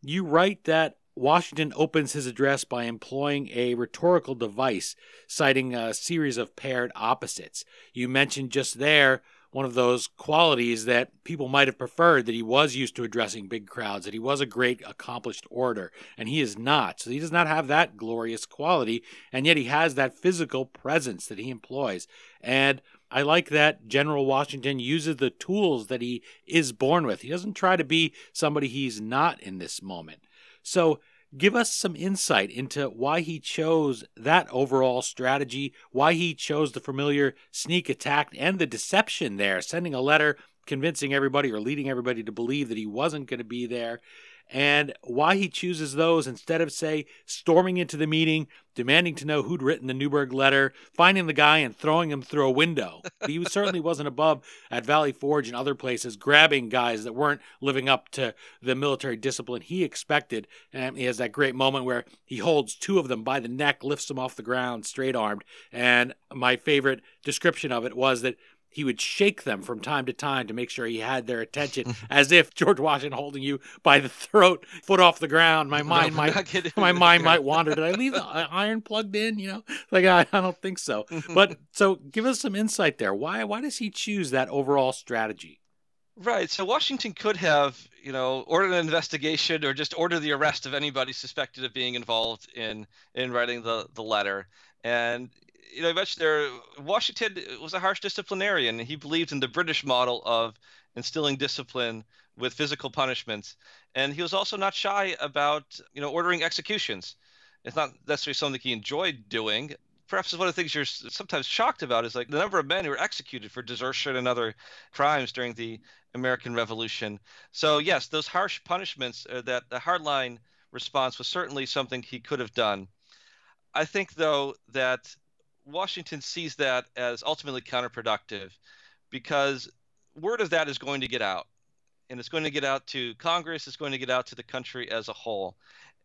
You write that Washington opens his address by employing a rhetorical device, citing a series of paired opposites. You mentioned just there one of those qualities that people might have preferred that he was used to addressing big crowds, that he was a great accomplished orator, and he is not. So he does not have that glorious quality, and yet he has that physical presence that he employs. And I like that General Washington uses the tools that he is born with. He doesn't try to be somebody he's not in this moment. So give us some insight into why he chose that overall strategy, why he chose the familiar sneak attack and the deception there, sending a letter convincing everybody or leading everybody to believe that he wasn't going to be there and why he chooses those instead of, say, storming into the meeting, demanding to know who'd written the Newburgh letter, finding the guy and throwing him through a window. he certainly wasn't above at Valley Forge and other places grabbing guys that weren't living up to the military discipline he expected. And he has that great moment where he holds two of them by the neck, lifts them off the ground, straight armed. And my favorite description of it was that he would shake them from time to time to make sure he had their attention, *laughs* as if George Washington holding you by the throat, foot off the ground. My mind no, might, my mind might wander. Did I leave the uh, iron plugged in? You know, *laughs* like I, I don't think so. *laughs* But so, give us some insight there. Why, why does he choose that overall strategy?
Right. So Washington could have, you know, ordered an investigation or just order the arrest of anybody suspected of being involved in in writing the the letter. And you know, I mentioned there, Washington was a harsh disciplinarian. He believed in the British model of instilling discipline with physical punishments, and he was also not shy about, you know, ordering executions. It's not necessarily something he enjoyed doing. Perhaps one of the things you're sometimes shocked about is like the number of men who were executed for desertion and other crimes during the American Revolution. So yes, those harsh punishments, uh, that the hardline response was certainly something he could have done. I think though that Washington sees that as ultimately counterproductive because word of that is going to get out. And it's going to get out to Congress, it's going to get out to the country as a whole.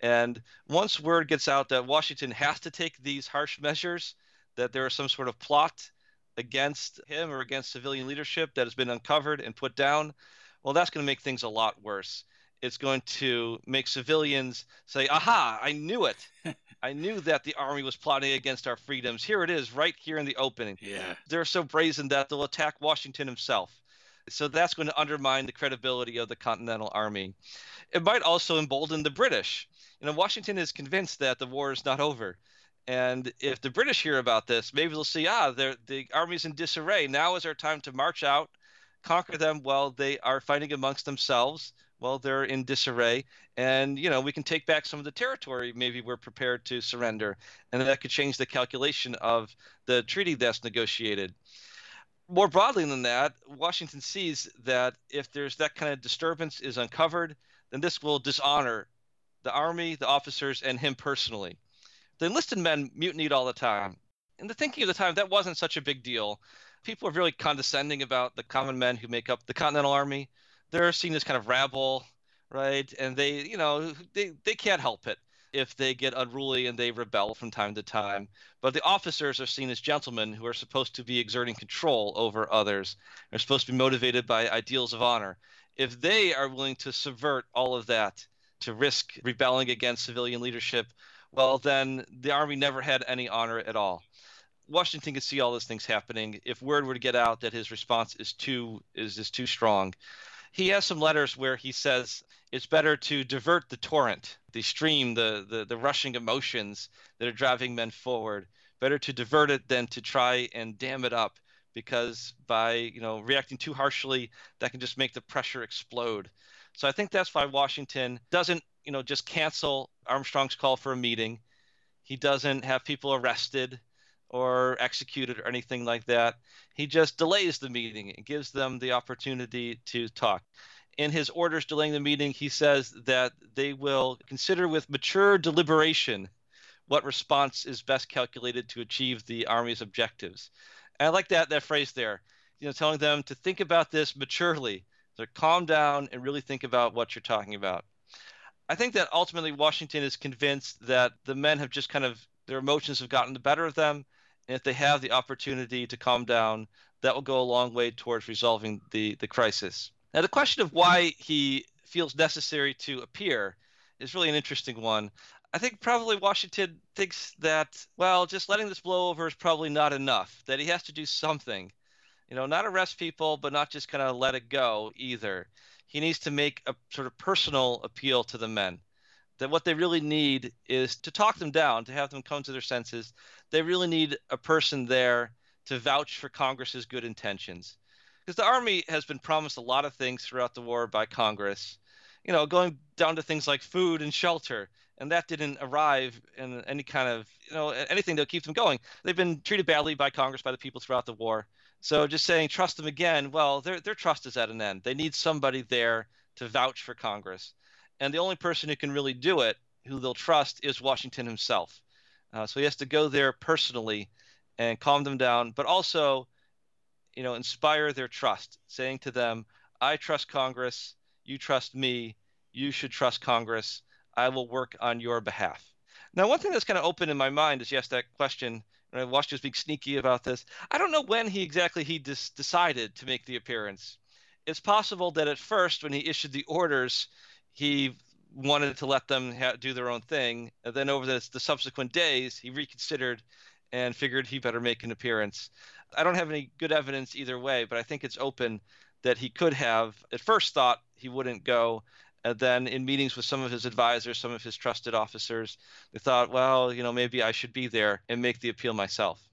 And once word gets out that Washington has to take these harsh measures, that there is some sort of plot against him or against civilian leadership that has been uncovered and put down, well, that's going to make things a lot worse. It's going to make civilians say, aha, I knew it. *laughs* I knew that the army was plotting against our freedoms. Here it is, right here in the opening.
Yeah.
They're so brazen that they'll attack Washington himself. So that's going to undermine the credibility of the Continental Army. It might also embolden the British. You know, Washington is convinced that the war is not over. And if the British hear about this, maybe they'll see, ah, the army's in disarray. Now is our time to march out, conquer them while they are fighting amongst themselves well, they're in disarray, and you know we can take back some of the territory. Maybe we're prepared to surrender, and that could change the calculation of the treaty that's negotiated. More broadly than that, Washington sees that if there's that kind of disturbance is uncovered, then this will dishonor the army, the officers, and him personally. The enlisted men mutinied all the time. In the thinking of the time, that wasn't such a big deal. People are really condescending about the common men who make up the Continental Army they're seen as kind of rabble, right? And they, you know, they, they can't help it if they get unruly and they rebel from time to time. But the officers are seen as gentlemen who are supposed to be exerting control over others. They're supposed to be motivated by ideals of honor. If they are willing to subvert all of that, to risk rebelling against civilian leadership, well, then the army never had any honor at all. Washington could see all those things happening. If word were to get out that his response is too is, is too strong, he has some letters where he says it's better to divert the torrent, the stream, the, the, the rushing emotions that are driving men forward. Better to divert it than to try and dam it up because by you know reacting too harshly that can just make the pressure explode So I think that's why Washington doesn't, you know, just cancel Armstrong's call for a meeting. He doesn't have people arrested or executed or anything like that. He just delays the meeting and gives them the opportunity to talk. In his orders delaying the meeting, he says that they will consider with mature deliberation what response is best calculated to achieve the Army's objectives. And I like that that phrase there, you know, telling them to think about this maturely, to calm down and really think about what you're talking about. I think that ultimately Washington is convinced that the men have just kind of their emotions have gotten the better of them and if they have the opportunity to calm down, that will go a long way towards resolving the, the crisis. Now, the question of why he feels necessary to appear is really an interesting one. I think probably Washington thinks that, well, just letting this blow over is probably not enough, that he has to do something. You know, not arrest people, but not just kind of let it go either. He needs to make a sort of personal appeal to the men that what they really need is to talk them down, to have them come to their senses. They really need a person there to vouch for Congress's good intentions. Because the Army has been promised a lot of things throughout the war by Congress, you know, going down to things like food and shelter. And that didn't arrive in any kind of, you know, anything that keep them going. They've been treated badly by Congress, by the people throughout the war. So just saying trust them again, well, their their trust is at an end. They need somebody there to vouch for Congress and the only person who can really do it, who they'll trust, is Washington himself. Uh, so he has to go there personally and calm them down, but also, you know, inspire their trust, saying to them, "I trust Congress. You trust me. You should trust Congress. I will work on your behalf." Now, one thing that's kind of open in my mind is yes, that question. And Washington's being sneaky about this. I don't know when he exactly he dis- decided to make the appearance. It's possible that at first, when he issued the orders, he wanted to let them ha- do their own thing. And then over the, the subsequent days, he reconsidered and figured he better make an appearance. I don't have any good evidence either way, but I think it's open that he could have at first thought he wouldn't go. And then in meetings with some of his advisors, some of his trusted officers, they thought, well, you know, maybe I should be there and make the appeal myself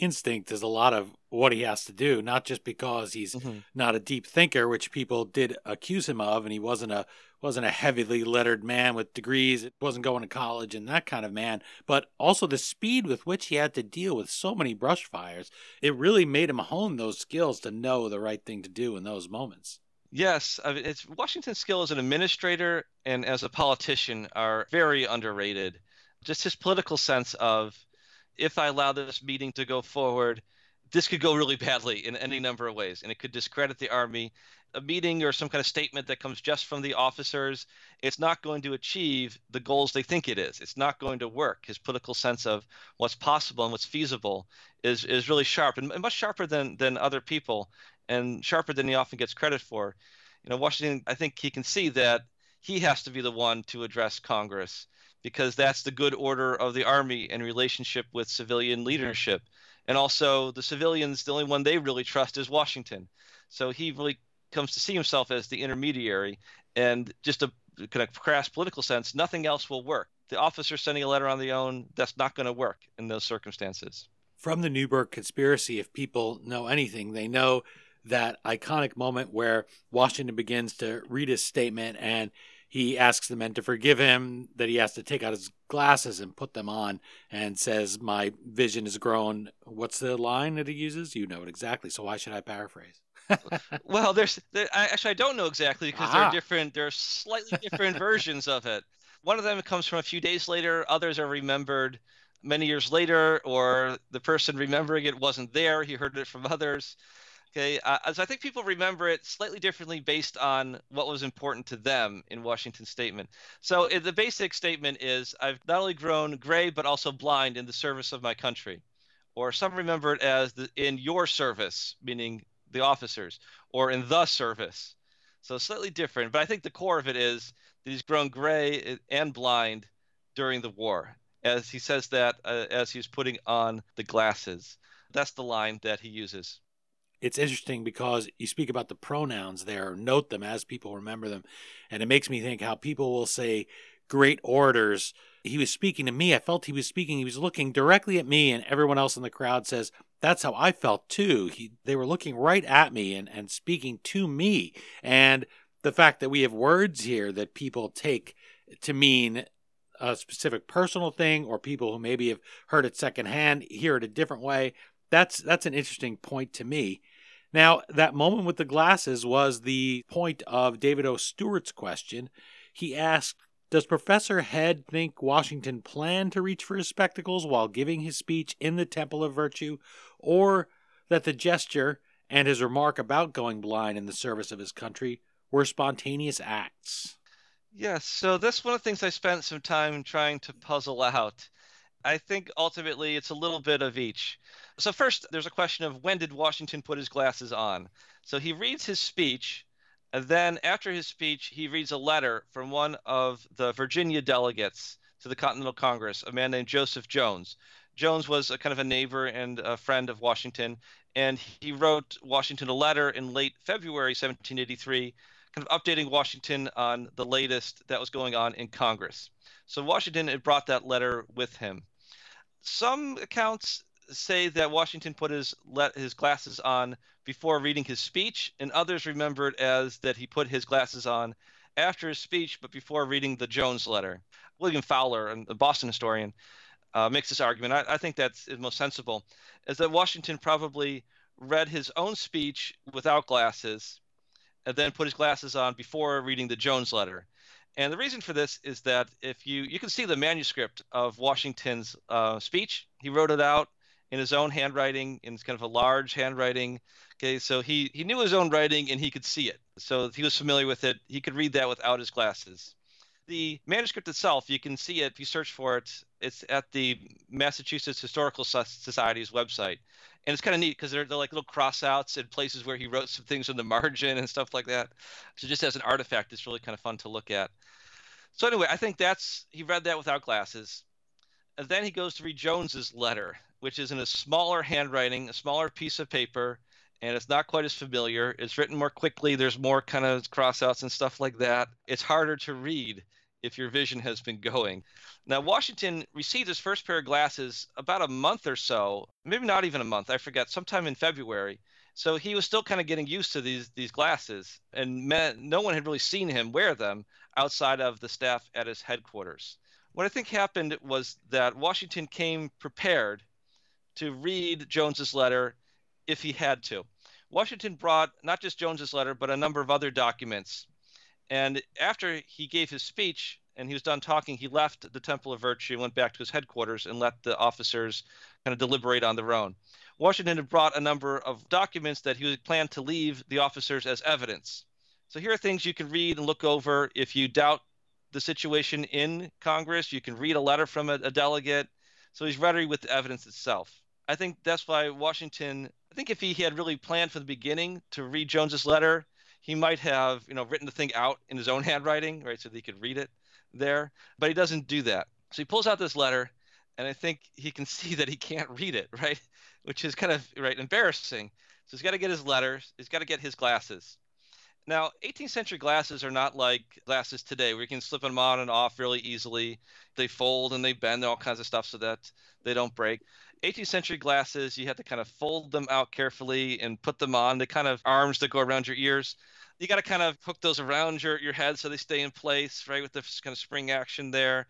instinct is a lot of what he has to do, not just because he's mm-hmm. not a deep thinker, which people did accuse him of, and he wasn't a wasn't a heavily lettered man with degrees, it wasn't going to college and that kind of man, but also the speed with which he had to deal with so many brush fires. It really made him hone those skills to know the right thing to do in those moments.
Yes, I mean, it's Washington's skill as an administrator and as a politician are very underrated. Just his political sense of if I allow this meeting to go forward, this could go really badly in any number of ways, and it could discredit the army. A meeting or some kind of statement that comes just from the officers, it's not going to achieve the goals they think it is. It's not going to work. His political sense of what's possible and what's feasible is is really sharp and much sharper than than other people, and sharper than he often gets credit for. You know, Washington, I think he can see that he has to be the one to address Congress because that's the good order of the army in relationship with civilian leadership. And also, the civilians, the only one they really trust is Washington. So he really comes to see himself as the intermediary. And just a kind of crass political sense, nothing else will work. The officer sending a letter on their own, that's not going to work in those circumstances.
From the Newburgh conspiracy, if people know anything, they know that iconic moment where Washington begins to read his statement and he asks the men to forgive him, that he has to take out his glasses and put them on, and says, My vision has grown. What's the line that he uses? You know it exactly. So why should I paraphrase? *laughs*
well, there's there, I, actually I don't know exactly because there are ah. different. There are slightly different *laughs* versions of it. One of them comes from a few days later. Others are remembered many years later, or the person remembering it wasn't there. He heard it from others. Okay, uh, so I think people remember it slightly differently based on what was important to them in Washington's statement. So the basic statement is I've not only grown gray, but also blind in the service of my country. Or some remember it as the, in your service, meaning the officers, or in the service. So slightly different, but I think the core of it is that he's grown gray and blind during the war, as he says that uh, as he's putting on the glasses. That's the line that he uses
it's interesting because you speak about the pronouns there, note them as people remember them. And it makes me think how people will say great orators. He was speaking to me. I felt he was speaking. He was looking directly at me, and everyone else in the crowd says, That's how I felt too. He, they were looking right at me and, and speaking to me. And the fact that we have words here that people take to mean a specific personal thing or people who maybe have heard it secondhand hear it a different way that's that's an interesting point to me now that moment with the glasses was the point of david o stewart's question he asked does professor head think washington planned to reach for his spectacles while giving his speech in the temple of virtue or that the gesture and his remark about going blind in the service of his country were spontaneous acts
Yes, so that's one of the things I spent some time trying to puzzle out. I think ultimately it's a little bit of each. So, first, there's a question of when did Washington put his glasses on? So, he reads his speech, and then after his speech, he reads a letter from one of the Virginia delegates to the Continental Congress, a man named Joseph Jones. Jones was a kind of a neighbor and a friend of Washington, and he wrote Washington a letter in late February 1783 kind of updating Washington on the latest that was going on in Congress. So Washington had brought that letter with him. Some accounts say that Washington put his let his glasses on before reading his speech, and others remember it as that he put his glasses on after his speech, but before reading the Jones letter. William Fowler, a Boston historian, uh, makes this argument. I, I think that's most sensible, is that Washington probably read his own speech without glasses and then put his glasses on before reading the Jones letter. And the reason for this is that if you you can see the manuscript of Washington's uh, speech, he wrote it out in his own handwriting, in kind of a large handwriting. Okay, so he he knew his own writing and he could see it, so he was familiar with it. He could read that without his glasses. The manuscript itself, you can see it if you search for it. It's at the Massachusetts Historical Society's website and it's kind of neat because they're, they're like little crossouts and places where he wrote some things in the *laughs* margin and stuff like that. So just as an artifact, it's really kind of fun to look at. So anyway, I think that's he read that without glasses, and then he goes to read Jones's letter, which is in a smaller handwriting, a smaller piece of paper, and it's not quite as familiar. It's written more quickly. There's more kind of crossouts and stuff like that. It's harder to read if your vision has been going. Now, Washington received his first pair of glasses about a month or so, maybe not even a month, I forget, sometime in February. So he was still kind of getting used to these these glasses, and no one had really seen him wear them outside of the staff at his headquarters. What I think happened was that Washington came prepared to read Jones's letter if he had to. Washington brought not just Jones's letter, but a number of other documents and after he gave his speech and he was done talking, he left the Temple of Virtue, went back to his headquarters, and let the officers kind of deliberate on their own. Washington had brought a number of documents that he planned to leave the officers as evidence. So here are things you can read and look over if you doubt the situation in Congress. You can read a letter from a, a delegate. So he's ready with the evidence itself. I think that's why Washington, I think if he had really planned from the beginning to read Jones's letter, he might have you know written the thing out in his own *laughs* handwriting right so that he could read it there but he doesn't do that so he pulls out this letter and i think he can *laughs* see that he can't read it right which is kind of right embarrassing so he's got to get his letters he's got to get his glasses now 18th century glasses are not like glasses today where you can slip them on and off really easily they fold and they bend all kinds of stuff so that they don't break 18th century glasses, you had to kind of fold them out carefully and put them on the kind of arms that go around your ears. You got to kind of hook those around your, your head so they stay in place, right, with this kind of spring action there.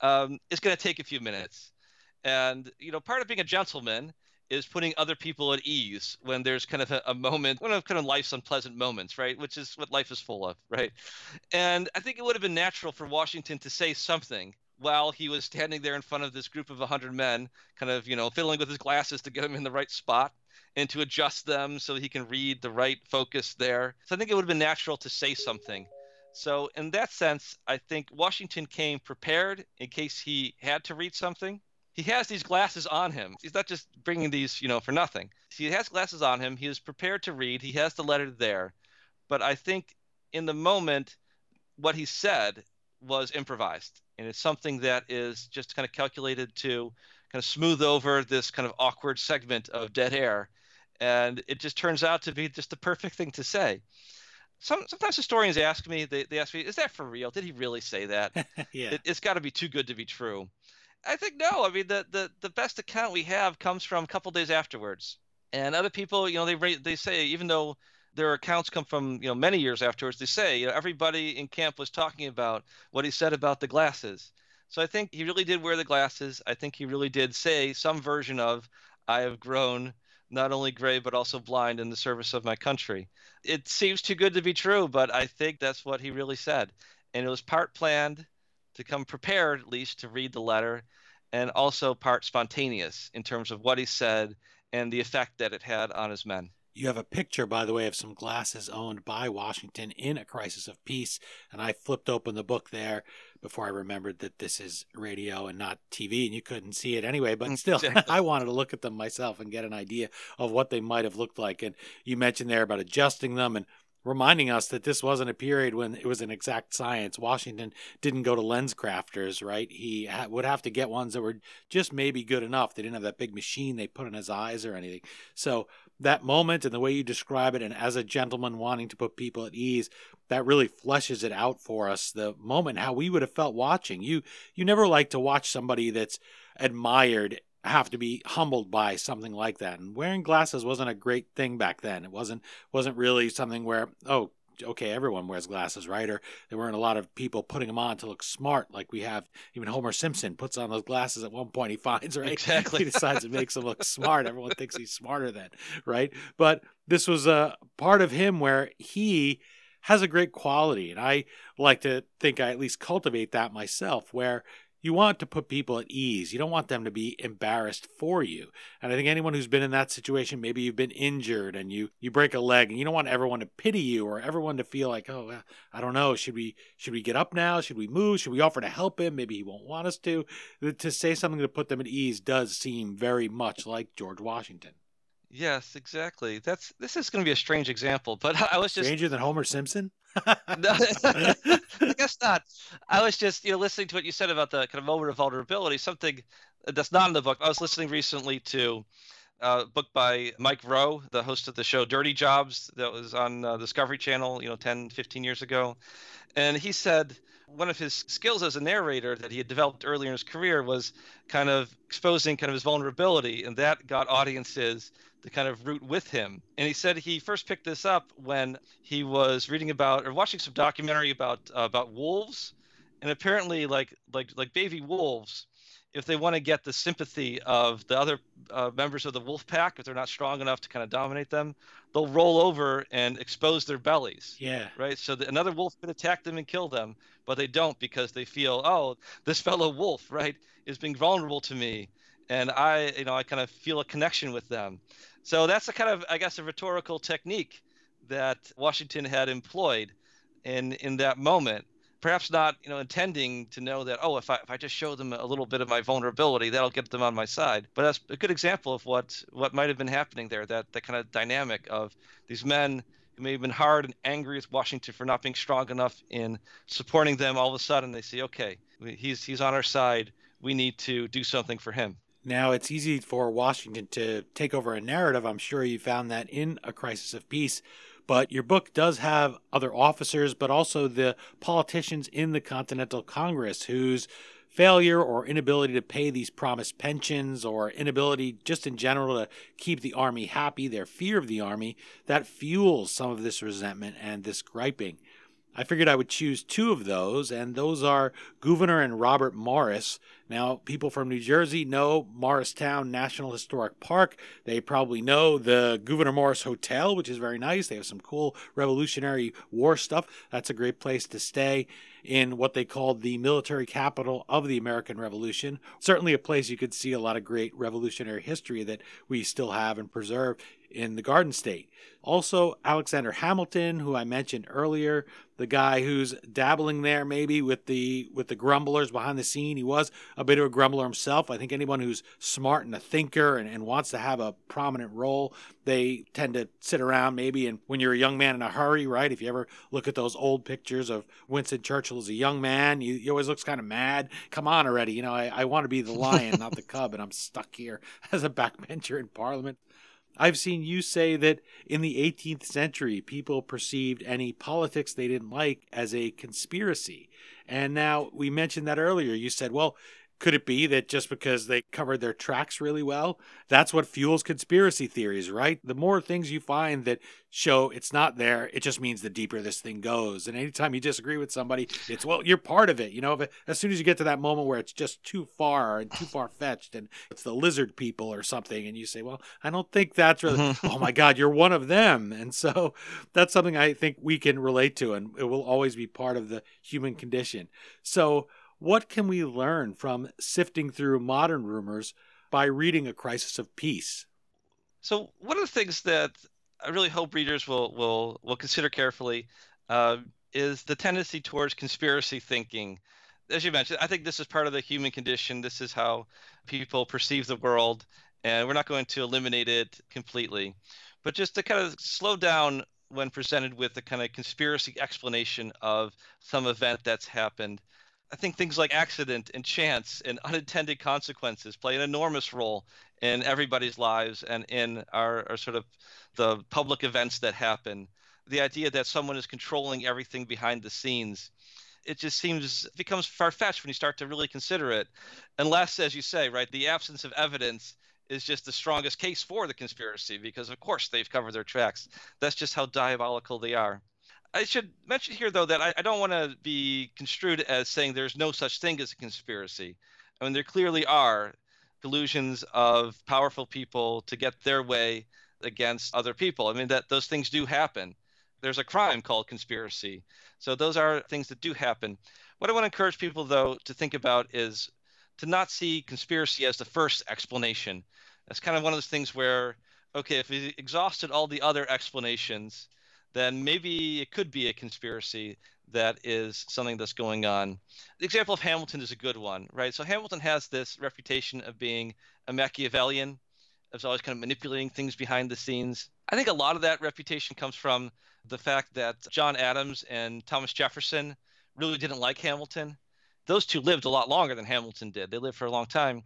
Um, it's going to take a few minutes. And, you know, part of being a gentleman is putting other people at ease when there's kind of a, a, moment, one of kind of life's unpleasant moments, right? Which is what life is full of, right? And I think it would have been natural for Washington to say something while he was standing there in front of this group of 100 men, kind of, you know, fiddling with his glasses to get him in the right spot and to adjust them so he can read the right focus there. So I think it would have been natural to say something. So, in that sense, I think Washington came prepared in case he had to read something. He has these glasses on him. He's not just bringing these, you know, for nothing. He has glasses on him. He is prepared to read. He has the letter there. But I think in the moment, what he said was improvised and it's something that is just kind of calculated to kind of smooth over this kind of awkward segment of dead air and it just turns out to be just the perfect thing to say Some, sometimes historians ask me they, they ask me is that for real did he really say that *laughs*
yeah
it, has got to be too good to be true i think no i mean the, the, the best account we have comes from a couple days afterwards and other people you know they they say even though their accounts come from you know many years afterwards. They say you know everybody in camp was talking about what he said about the glasses. So I think he really did wear the glasses. I think he really did say some version of "I have grown not only gray but also blind in the service of my country." It seems too good to be true, but I think that's what he really said, and it was part planned to come prepared at least to read the letter, and also part spontaneous in terms of what he said and the effect that it had on his men.
You have a picture, by the way, of some glasses owned by Washington in A Crisis of Peace. And I flipped open the book there before I remembered that this is radio and not TV, and you couldn't see it anyway. But *laughs* still, *laughs* I wanted to look at them myself and get an idea of what they might have looked like. And you mentioned there about adjusting them. And reminding us that this wasn't a period when it was an exact science. Washington didn't go to LensCrafters, right? He ha- would have to get ones that were just maybe good enough. They didn't have that big machine they put in his eyes or anything. So that moment and the way you describe it, and as a gentleman wanting to put people at ease, that really fleshes it out for us. The moment how we would have felt watching you. You never like to watch somebody that's admired have to be humbled by something like that. And wearing glasses wasn't a great thing back then. It wasn't wasn't really something where oh okay everyone wears glasses right? Or there weren't a lot of people putting them on to look smart like we have even homer simpson puts on those glasses at one point he finds right?
Exactly.
He decides it makes him look smart. Everyone thinks he's smarter than right? But this was a part of him where he has a great quality. And i like to think i at least cultivate that myself where you want to put people at ease. You don't want them to be embarrassed for you. And I think anyone who's been in that situation, maybe you've been injured and you you break a leg and you don't want everyone to pity you or everyone to feel like, "Oh, I don't know, should we should we get up now? Should we move? Should we offer to help him? Maybe he won't want us to." To say something to put them at ease does seem very much like George Washington.
Yes, exactly. That's this is going to be a strange example, but *laughs* I was just
stranger than Homer Simpson.
No, *laughs* I guess not. I was just you know listening to what you said about the kind of moment of vulnerability. Something that's not in the book. I was listening recently to a book by Mike Rowe, the host of the show Dirty Jobs, that was on uh, Discovery Channel, you know, 10, 15 years ago, and he said one of his skills as a narrator that he had developed earlier in his career was kind of exposing kind of his vulnerability, and that got audiences to kind of root with him. And he said he first picked this up when he was reading about or watching some documentary about uh, about wolves, and apparently like like like baby wolves, if they want to get the sympathy of the other uh, members of the wolf pack, if they're not strong enough to kind of dominate them, they'll roll over and expose their bellies.
Yeah.
Right. So the, another wolf could attack them and kill them, but they don't because they feel, oh, this fellow wolf, right, is being vulnerable to me, and I, you know, I kind of feel a connection with them. So that's a kind of, I guess, a rhetorical technique that Washington had employed in in that moment. Perhaps not, you know, intending to know that, oh, if I, if I just show them a little bit of my vulnerability, that'll get them on my side. But that's a good example of what what might have been happening there. That that kind of dynamic of these men who may have been hard and angry with Washington for not being strong enough in supporting them. All of a sudden, they see, okay, he's he's on our side. We need to do something for him.
Now, it's easy for Washington to take over a narrative. I'm sure you found that in A Crisis of Peace. But your book does have other officers, but also the politicians in the Continental Congress whose failure or inability to pay these promised pensions or inability just in general to keep the army happy, their fear of the army, that fuels some of this resentment and this griping. I figured I would choose two of those, and those are Gouverneur and Robert Morris. Now, people from New Jersey know Morristown National Historic Park. They probably know the Gouverneur Morris Hotel, which is very nice. They have some cool Revolutionary War stuff. That's a great place to stay in what they called the military capital of the American Revolution. Certainly a place you could see a lot of great revolutionary history that we still have and preserve in the Garden State. Also, Alexander Hamilton, who I mentioned earlier, the guy who's dabbling there maybe with the with the grumblers behind the scene. He was a bit of a grumbler himself. I think anyone who's smart and a thinker and, and wants to have a prominent role, they tend to sit around maybe and when you're a young man in a hurry, right? If you ever look at those old pictures of Winston Churchill as a young man, he, he always looks kind of mad. Come on already, you know, I, I want to be the lion, not the *laughs* cub, and I'm stuck here *laughs* as a backbencher in Parliament. I've seen you say that in the 18th century, people perceived any politics they didn't like as a conspiracy. And now we mentioned that earlier. You said, well, Could it be that just because they covered their tracks really well, that's what fuels conspiracy theories, right? The more things you find that show it's not there, it just means the deeper this thing goes. And anytime you disagree with somebody, it's, well, you're part of it. You know, it, as soon as you get to that moment where it's just too far and too far fetched and it's the lizard people or something, and you say, well, I don't think that's really, *laughs* oh my God, you're one of them. And so that's something I think we can relate to, and it will always be part of the human condition. So, what can we learn from sifting through modern rumors by reading A Crisis of Peace?
So, one of the things that I really hope readers will will will consider carefully uh, is the tendency towards conspiracy thinking. As you mentioned, I think this is part of the human condition. This is how people perceive the world, and we're not going to eliminate it completely. But just to kind of slow down when presented with the kind of conspiracy explanation of some event that's happened I think things like accident and chance and unintended consequences play an enormous role in everybody's lives and in our, our sort of the public events that happen. The idea that someone is controlling everything behind the scenes, it just seems becomes far fetched when you start to really consider it. Unless, as you say, right, the absence of evidence is just the strongest case for the conspiracy because, of course, they've covered their tracks. That's just how diabolical they are. I should mention here, though, that I, I don't want to be construed as saying there's no such thing as a conspiracy. I mean, there clearly are collusions of powerful people to get their way against other people. I mean, that those things do happen. There's a crime called conspiracy. So those are things that do happen. What I want to encourage people, though, to think about is to not see conspiracy as the first explanation. That's kind of one of those things where, okay, if we exhausted all the other explanations, then maybe it could be a conspiracy that is something that's going on. The example of Hamilton is a good one, right? So Hamilton has this reputation of being a Machiavellian, of always kind of manipulating things behind the scenes. I think a lot of that reputation comes from the fact that John Adams and Thomas Jefferson really didn't like Hamilton. Those two lived a lot longer than Hamilton did. They lived for a long time.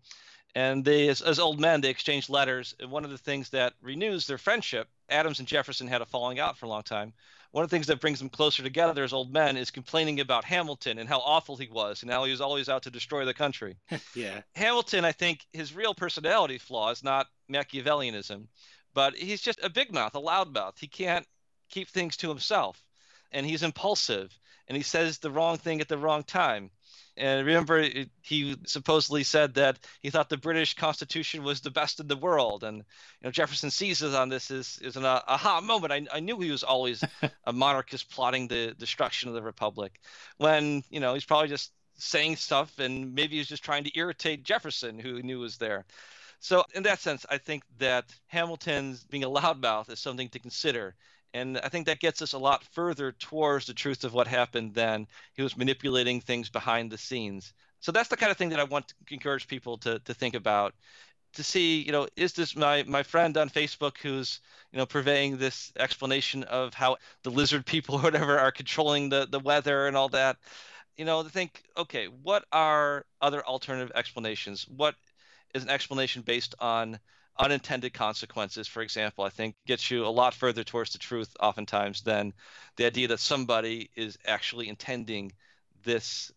And they, as, as old men, they exchanged letters. And one of the things that renews their friendship Adams and Jefferson had a falling out for a long time. One of the things that brings them closer together as old men is complaining about Hamilton and how awful he was and how he was always out to destroy the country. *laughs*
yeah.
Hamilton, I think his real personality flaw is not Machiavellianism, but he's just a big mouth, a loud mouth. He can't keep things to himself and he's impulsive and he says the wrong thing at the wrong time. And remember, he supposedly said that he thought the British Constitution was the best in the world. And you know, Jefferson seizes on this as, as an uh, aha moment. I, I knew he was always *laughs* a monarchist plotting the destruction of the republic, when you know he's probably just saying stuff, and maybe he's just trying to irritate Jefferson, who he knew was there. So in that sense, I think that Hamilton's being a loudmouth is something to consider and I think that gets us a lot further towards the truth of what happened than he was manipulating things behind the scenes. So that's the kind of thing that I want to encourage people to, to think about to see, you know, is this my, my friend on Facebook who's, you know, purveying this explanation of how the lizard people *laughs* or whatever are controlling the, the weather and all that, you know, to think, okay, what are other alternative explanations? What is an explanation based on unintended consequences, for example, I think gets you a lot further towards the truth oftentimes than the idea that somebody is actually intending this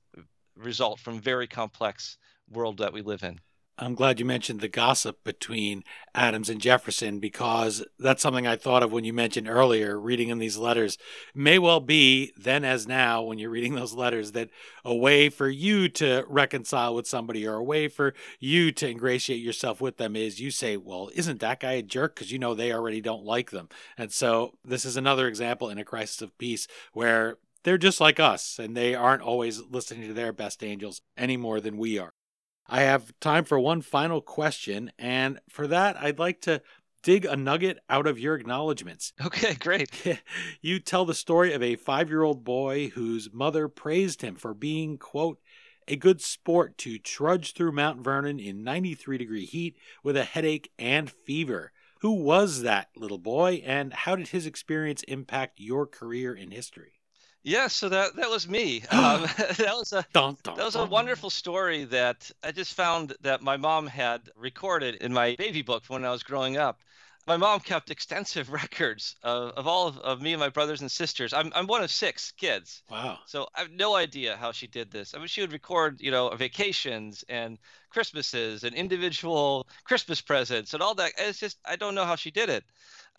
result from very complex world that we live in.
I'm glad you mentioned the gossip between Adams and Jefferson because that's something I thought of when you mentioned earlier, reading in these letters. may well be, then as now, when you're reading those letters, that a way for you to reconcile with somebody or a way for you to ingratiate yourself with them is you say, Well, isn't that guy a jerk? Because you know they already don't like them. And so this is another example in a crisis of peace where they're just like us and they aren't always listening to their best angels any more than we are. I have time for one final question. And for that, I'd like to dig a nugget out of your acknowledgments. *laughs*
Okay, great.
you tell the story of a five year old boy whose mother praised him for being, quote, a good sport to trudge through Mount Vernon in 93 degree heat with a headache and fever. Who was that little boy, and how did his experience impact your career in history?
Yeah, so that that was me. *gasps* Um, *laughs* that was a dun, dun, that was a wonderful story that I just found that my mom had recorded in my baby book when I was growing up. my mom kept extensive *laughs* records of, of all of, of me and my brothers and sisters. I'm, I'm one of six kids.
Wow.
So I have no idea how she did this. I mean, she would record, you know, vacations and Christmases and individual Christmas presents and all that. It's just, I don't know how she did it.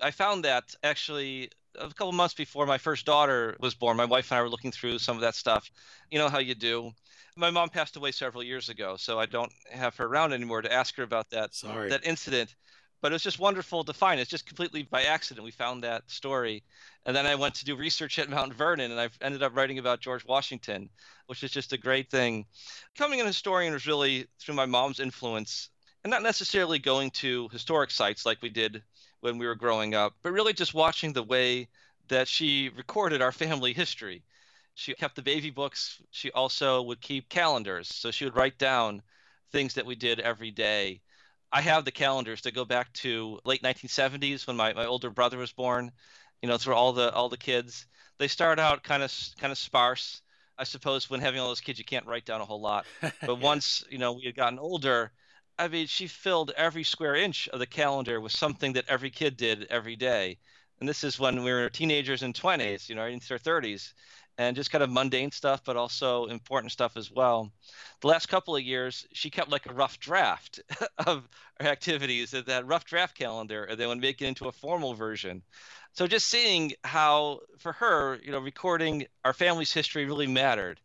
I found that actually a couple months before my first daughter was born. My wife and I were looking through some of that stuff. You know how you do. My mom passed away several years ago, so I don't have her around anymore to ask her about that
Sorry.
that incident but it was just wonderful to find. It's just completely by accident we found that story, and then I went to do research at Mount Vernon, and I ended up writing about George Washington, which is just a great thing. Becoming an historian was really through my mom's influence, and not necessarily going to historic sites like we did when we were growing up, but really just watching the way that she recorded our family history. She kept the baby books. She also would keep calendars, so she would write down things that we did every day I have the calendars that go back to late 1970s when my, my older brother was born. You know, through all the all the kids. They start out kind of kind of sparse. I suppose when having all those kids, you can't write down a whole lot. *laughs* But once you know we had gotten older, I mean, she filled every square inch of the calendar with something that every kid did every day. And this is when we were teenagers and 20s, you know, into their 30s and just kind of mundane stuff, but also important stuff as well. The last couple of years, she kept like a rough draft *laughs* of her activities, that rough draft calendar, and then would make it into a formal version. So just seeing how, for her, you know, recording our family's history really mattered.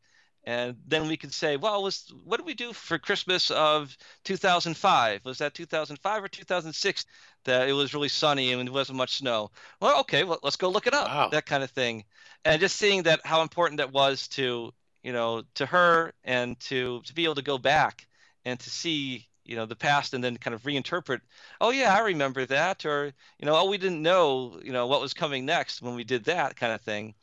And then we could say, well, was what did we do for Christmas of 2005? Was that 2005 or 2006 that it was really sunny and there wasn't much snow? Well, okay, well, let's go look it up.
Wow.
That kind of thing and just seeing that how important that was to you know to her and to to be able to go back and to see you know the past and then kind of reinterpret oh yeah i remember that or you know oh we didn't know you know what was coming next when we did that kind of thing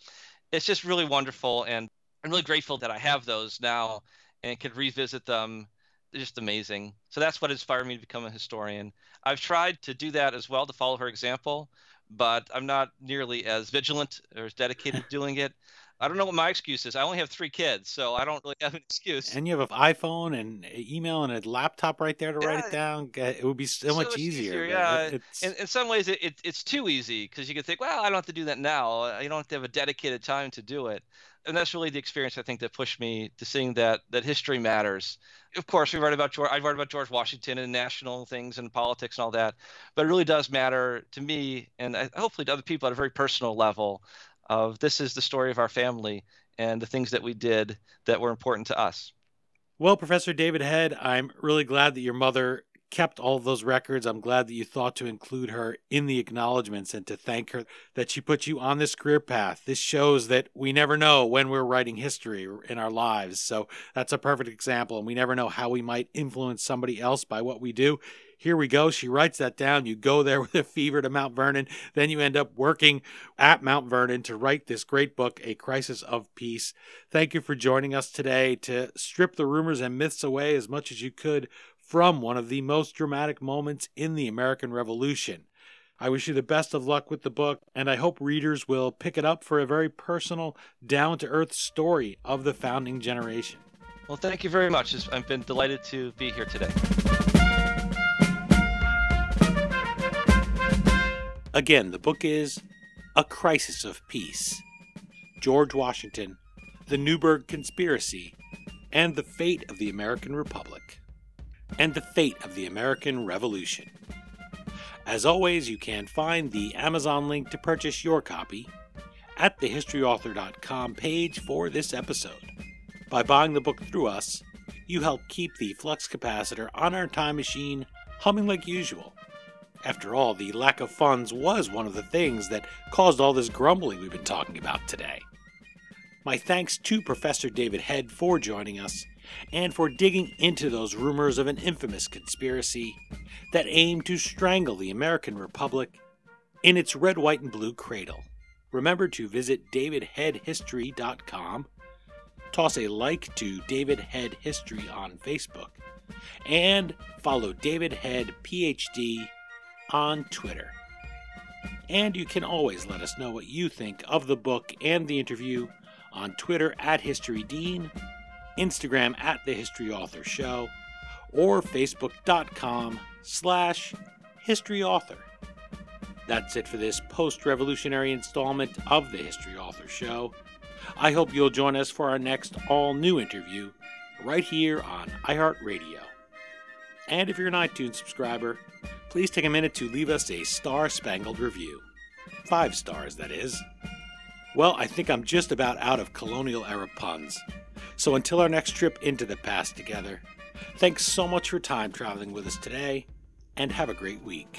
it's just really wonderful and i'm really grateful that i have those now and can revisit them. They're just amazing. So that's what inspired me to become a historian. I've tried to do that as well to follow her example but I'm not nearly as vigilant or as dedicated to doing it. I don't know what my excuse is. I only have three kids, so I don't really have an excuse.
And you have an iPhone and email and a laptop right there to write it down. It would be so,
So
much easier.
easier, yeah.
it-
In, in some ways, it, it, it's too easy because you can think, well, I don't have to do that now. Uh, you don't have to have a dedicated time to do it. And that's really the experience I think that pushed me to seeing that that history matters. Of course, we write about George. I write about George Washington and national things and politics and all that, but it really does matter to me and I, hopefully to other people at a very personal level. Of this is the story of our family and the things that we did that were important to us.
Well, Professor David Head, I'm really glad that your mother kept all those records. I'm glad that you thought to include her in the acknowledgments and to thank her that she put you on this career path. This shows that we never know when we're writing history in our lives. So that's a perfect example. And we never know how we might influence somebody else by what we do. Here we go. She writes that down. You go there *laughs* with a fever to Mount Vernon. Then you end up working at Mount Vernon to write this great book, A Crisis of Peace. Thank you for joining us today to strip the rumors and myths away as much as you could from one of the most dramatic moments in the American Revolution. I wish you the best of luck with the book, and I hope readers will pick it up for a very personal, down to earth story of the founding generation.
Well, thank you very much. I've been delighted to be here today.
Again, the book is A Crisis of Peace George Washington, The Newburgh Conspiracy, and the Fate of the American Republic, and the Fate of the American Revolution. As always, you can find the Amazon link to purchase your copy at the historyauthor.com page for this episode. By buying the book through us, you help keep the flux capacitor on our time machine humming like usual. After all, the lack of funds was one of the things that caused all this grumbling we've been talking about today. My thanks to Professor David Head for joining us and for digging into those rumors of an infamous conspiracy that aimed to strangle the American Republic in its red, white, and blue cradle. Remember to visit davidheadhistory.com, toss a like to David Head History on Facebook, and follow David Head PhD on Twitter. And you can always let us know what you think of the book and the interview on Twitter at HistoryDean, Instagram at The History Author Show, or Facebook.com slash History Author. That's it for this post revolutionary installment of the History Author Show. I hope you'll join us for our next all new interview right here on iHeartRadio. And if you're an iTunes subscriber, please take a minute to leave us a star spangled review. Five stars, that is. Well, I think I'm just about out of colonial era puns. So until our next trip into the past together, thanks so much for time traveling with us today, and have a great week.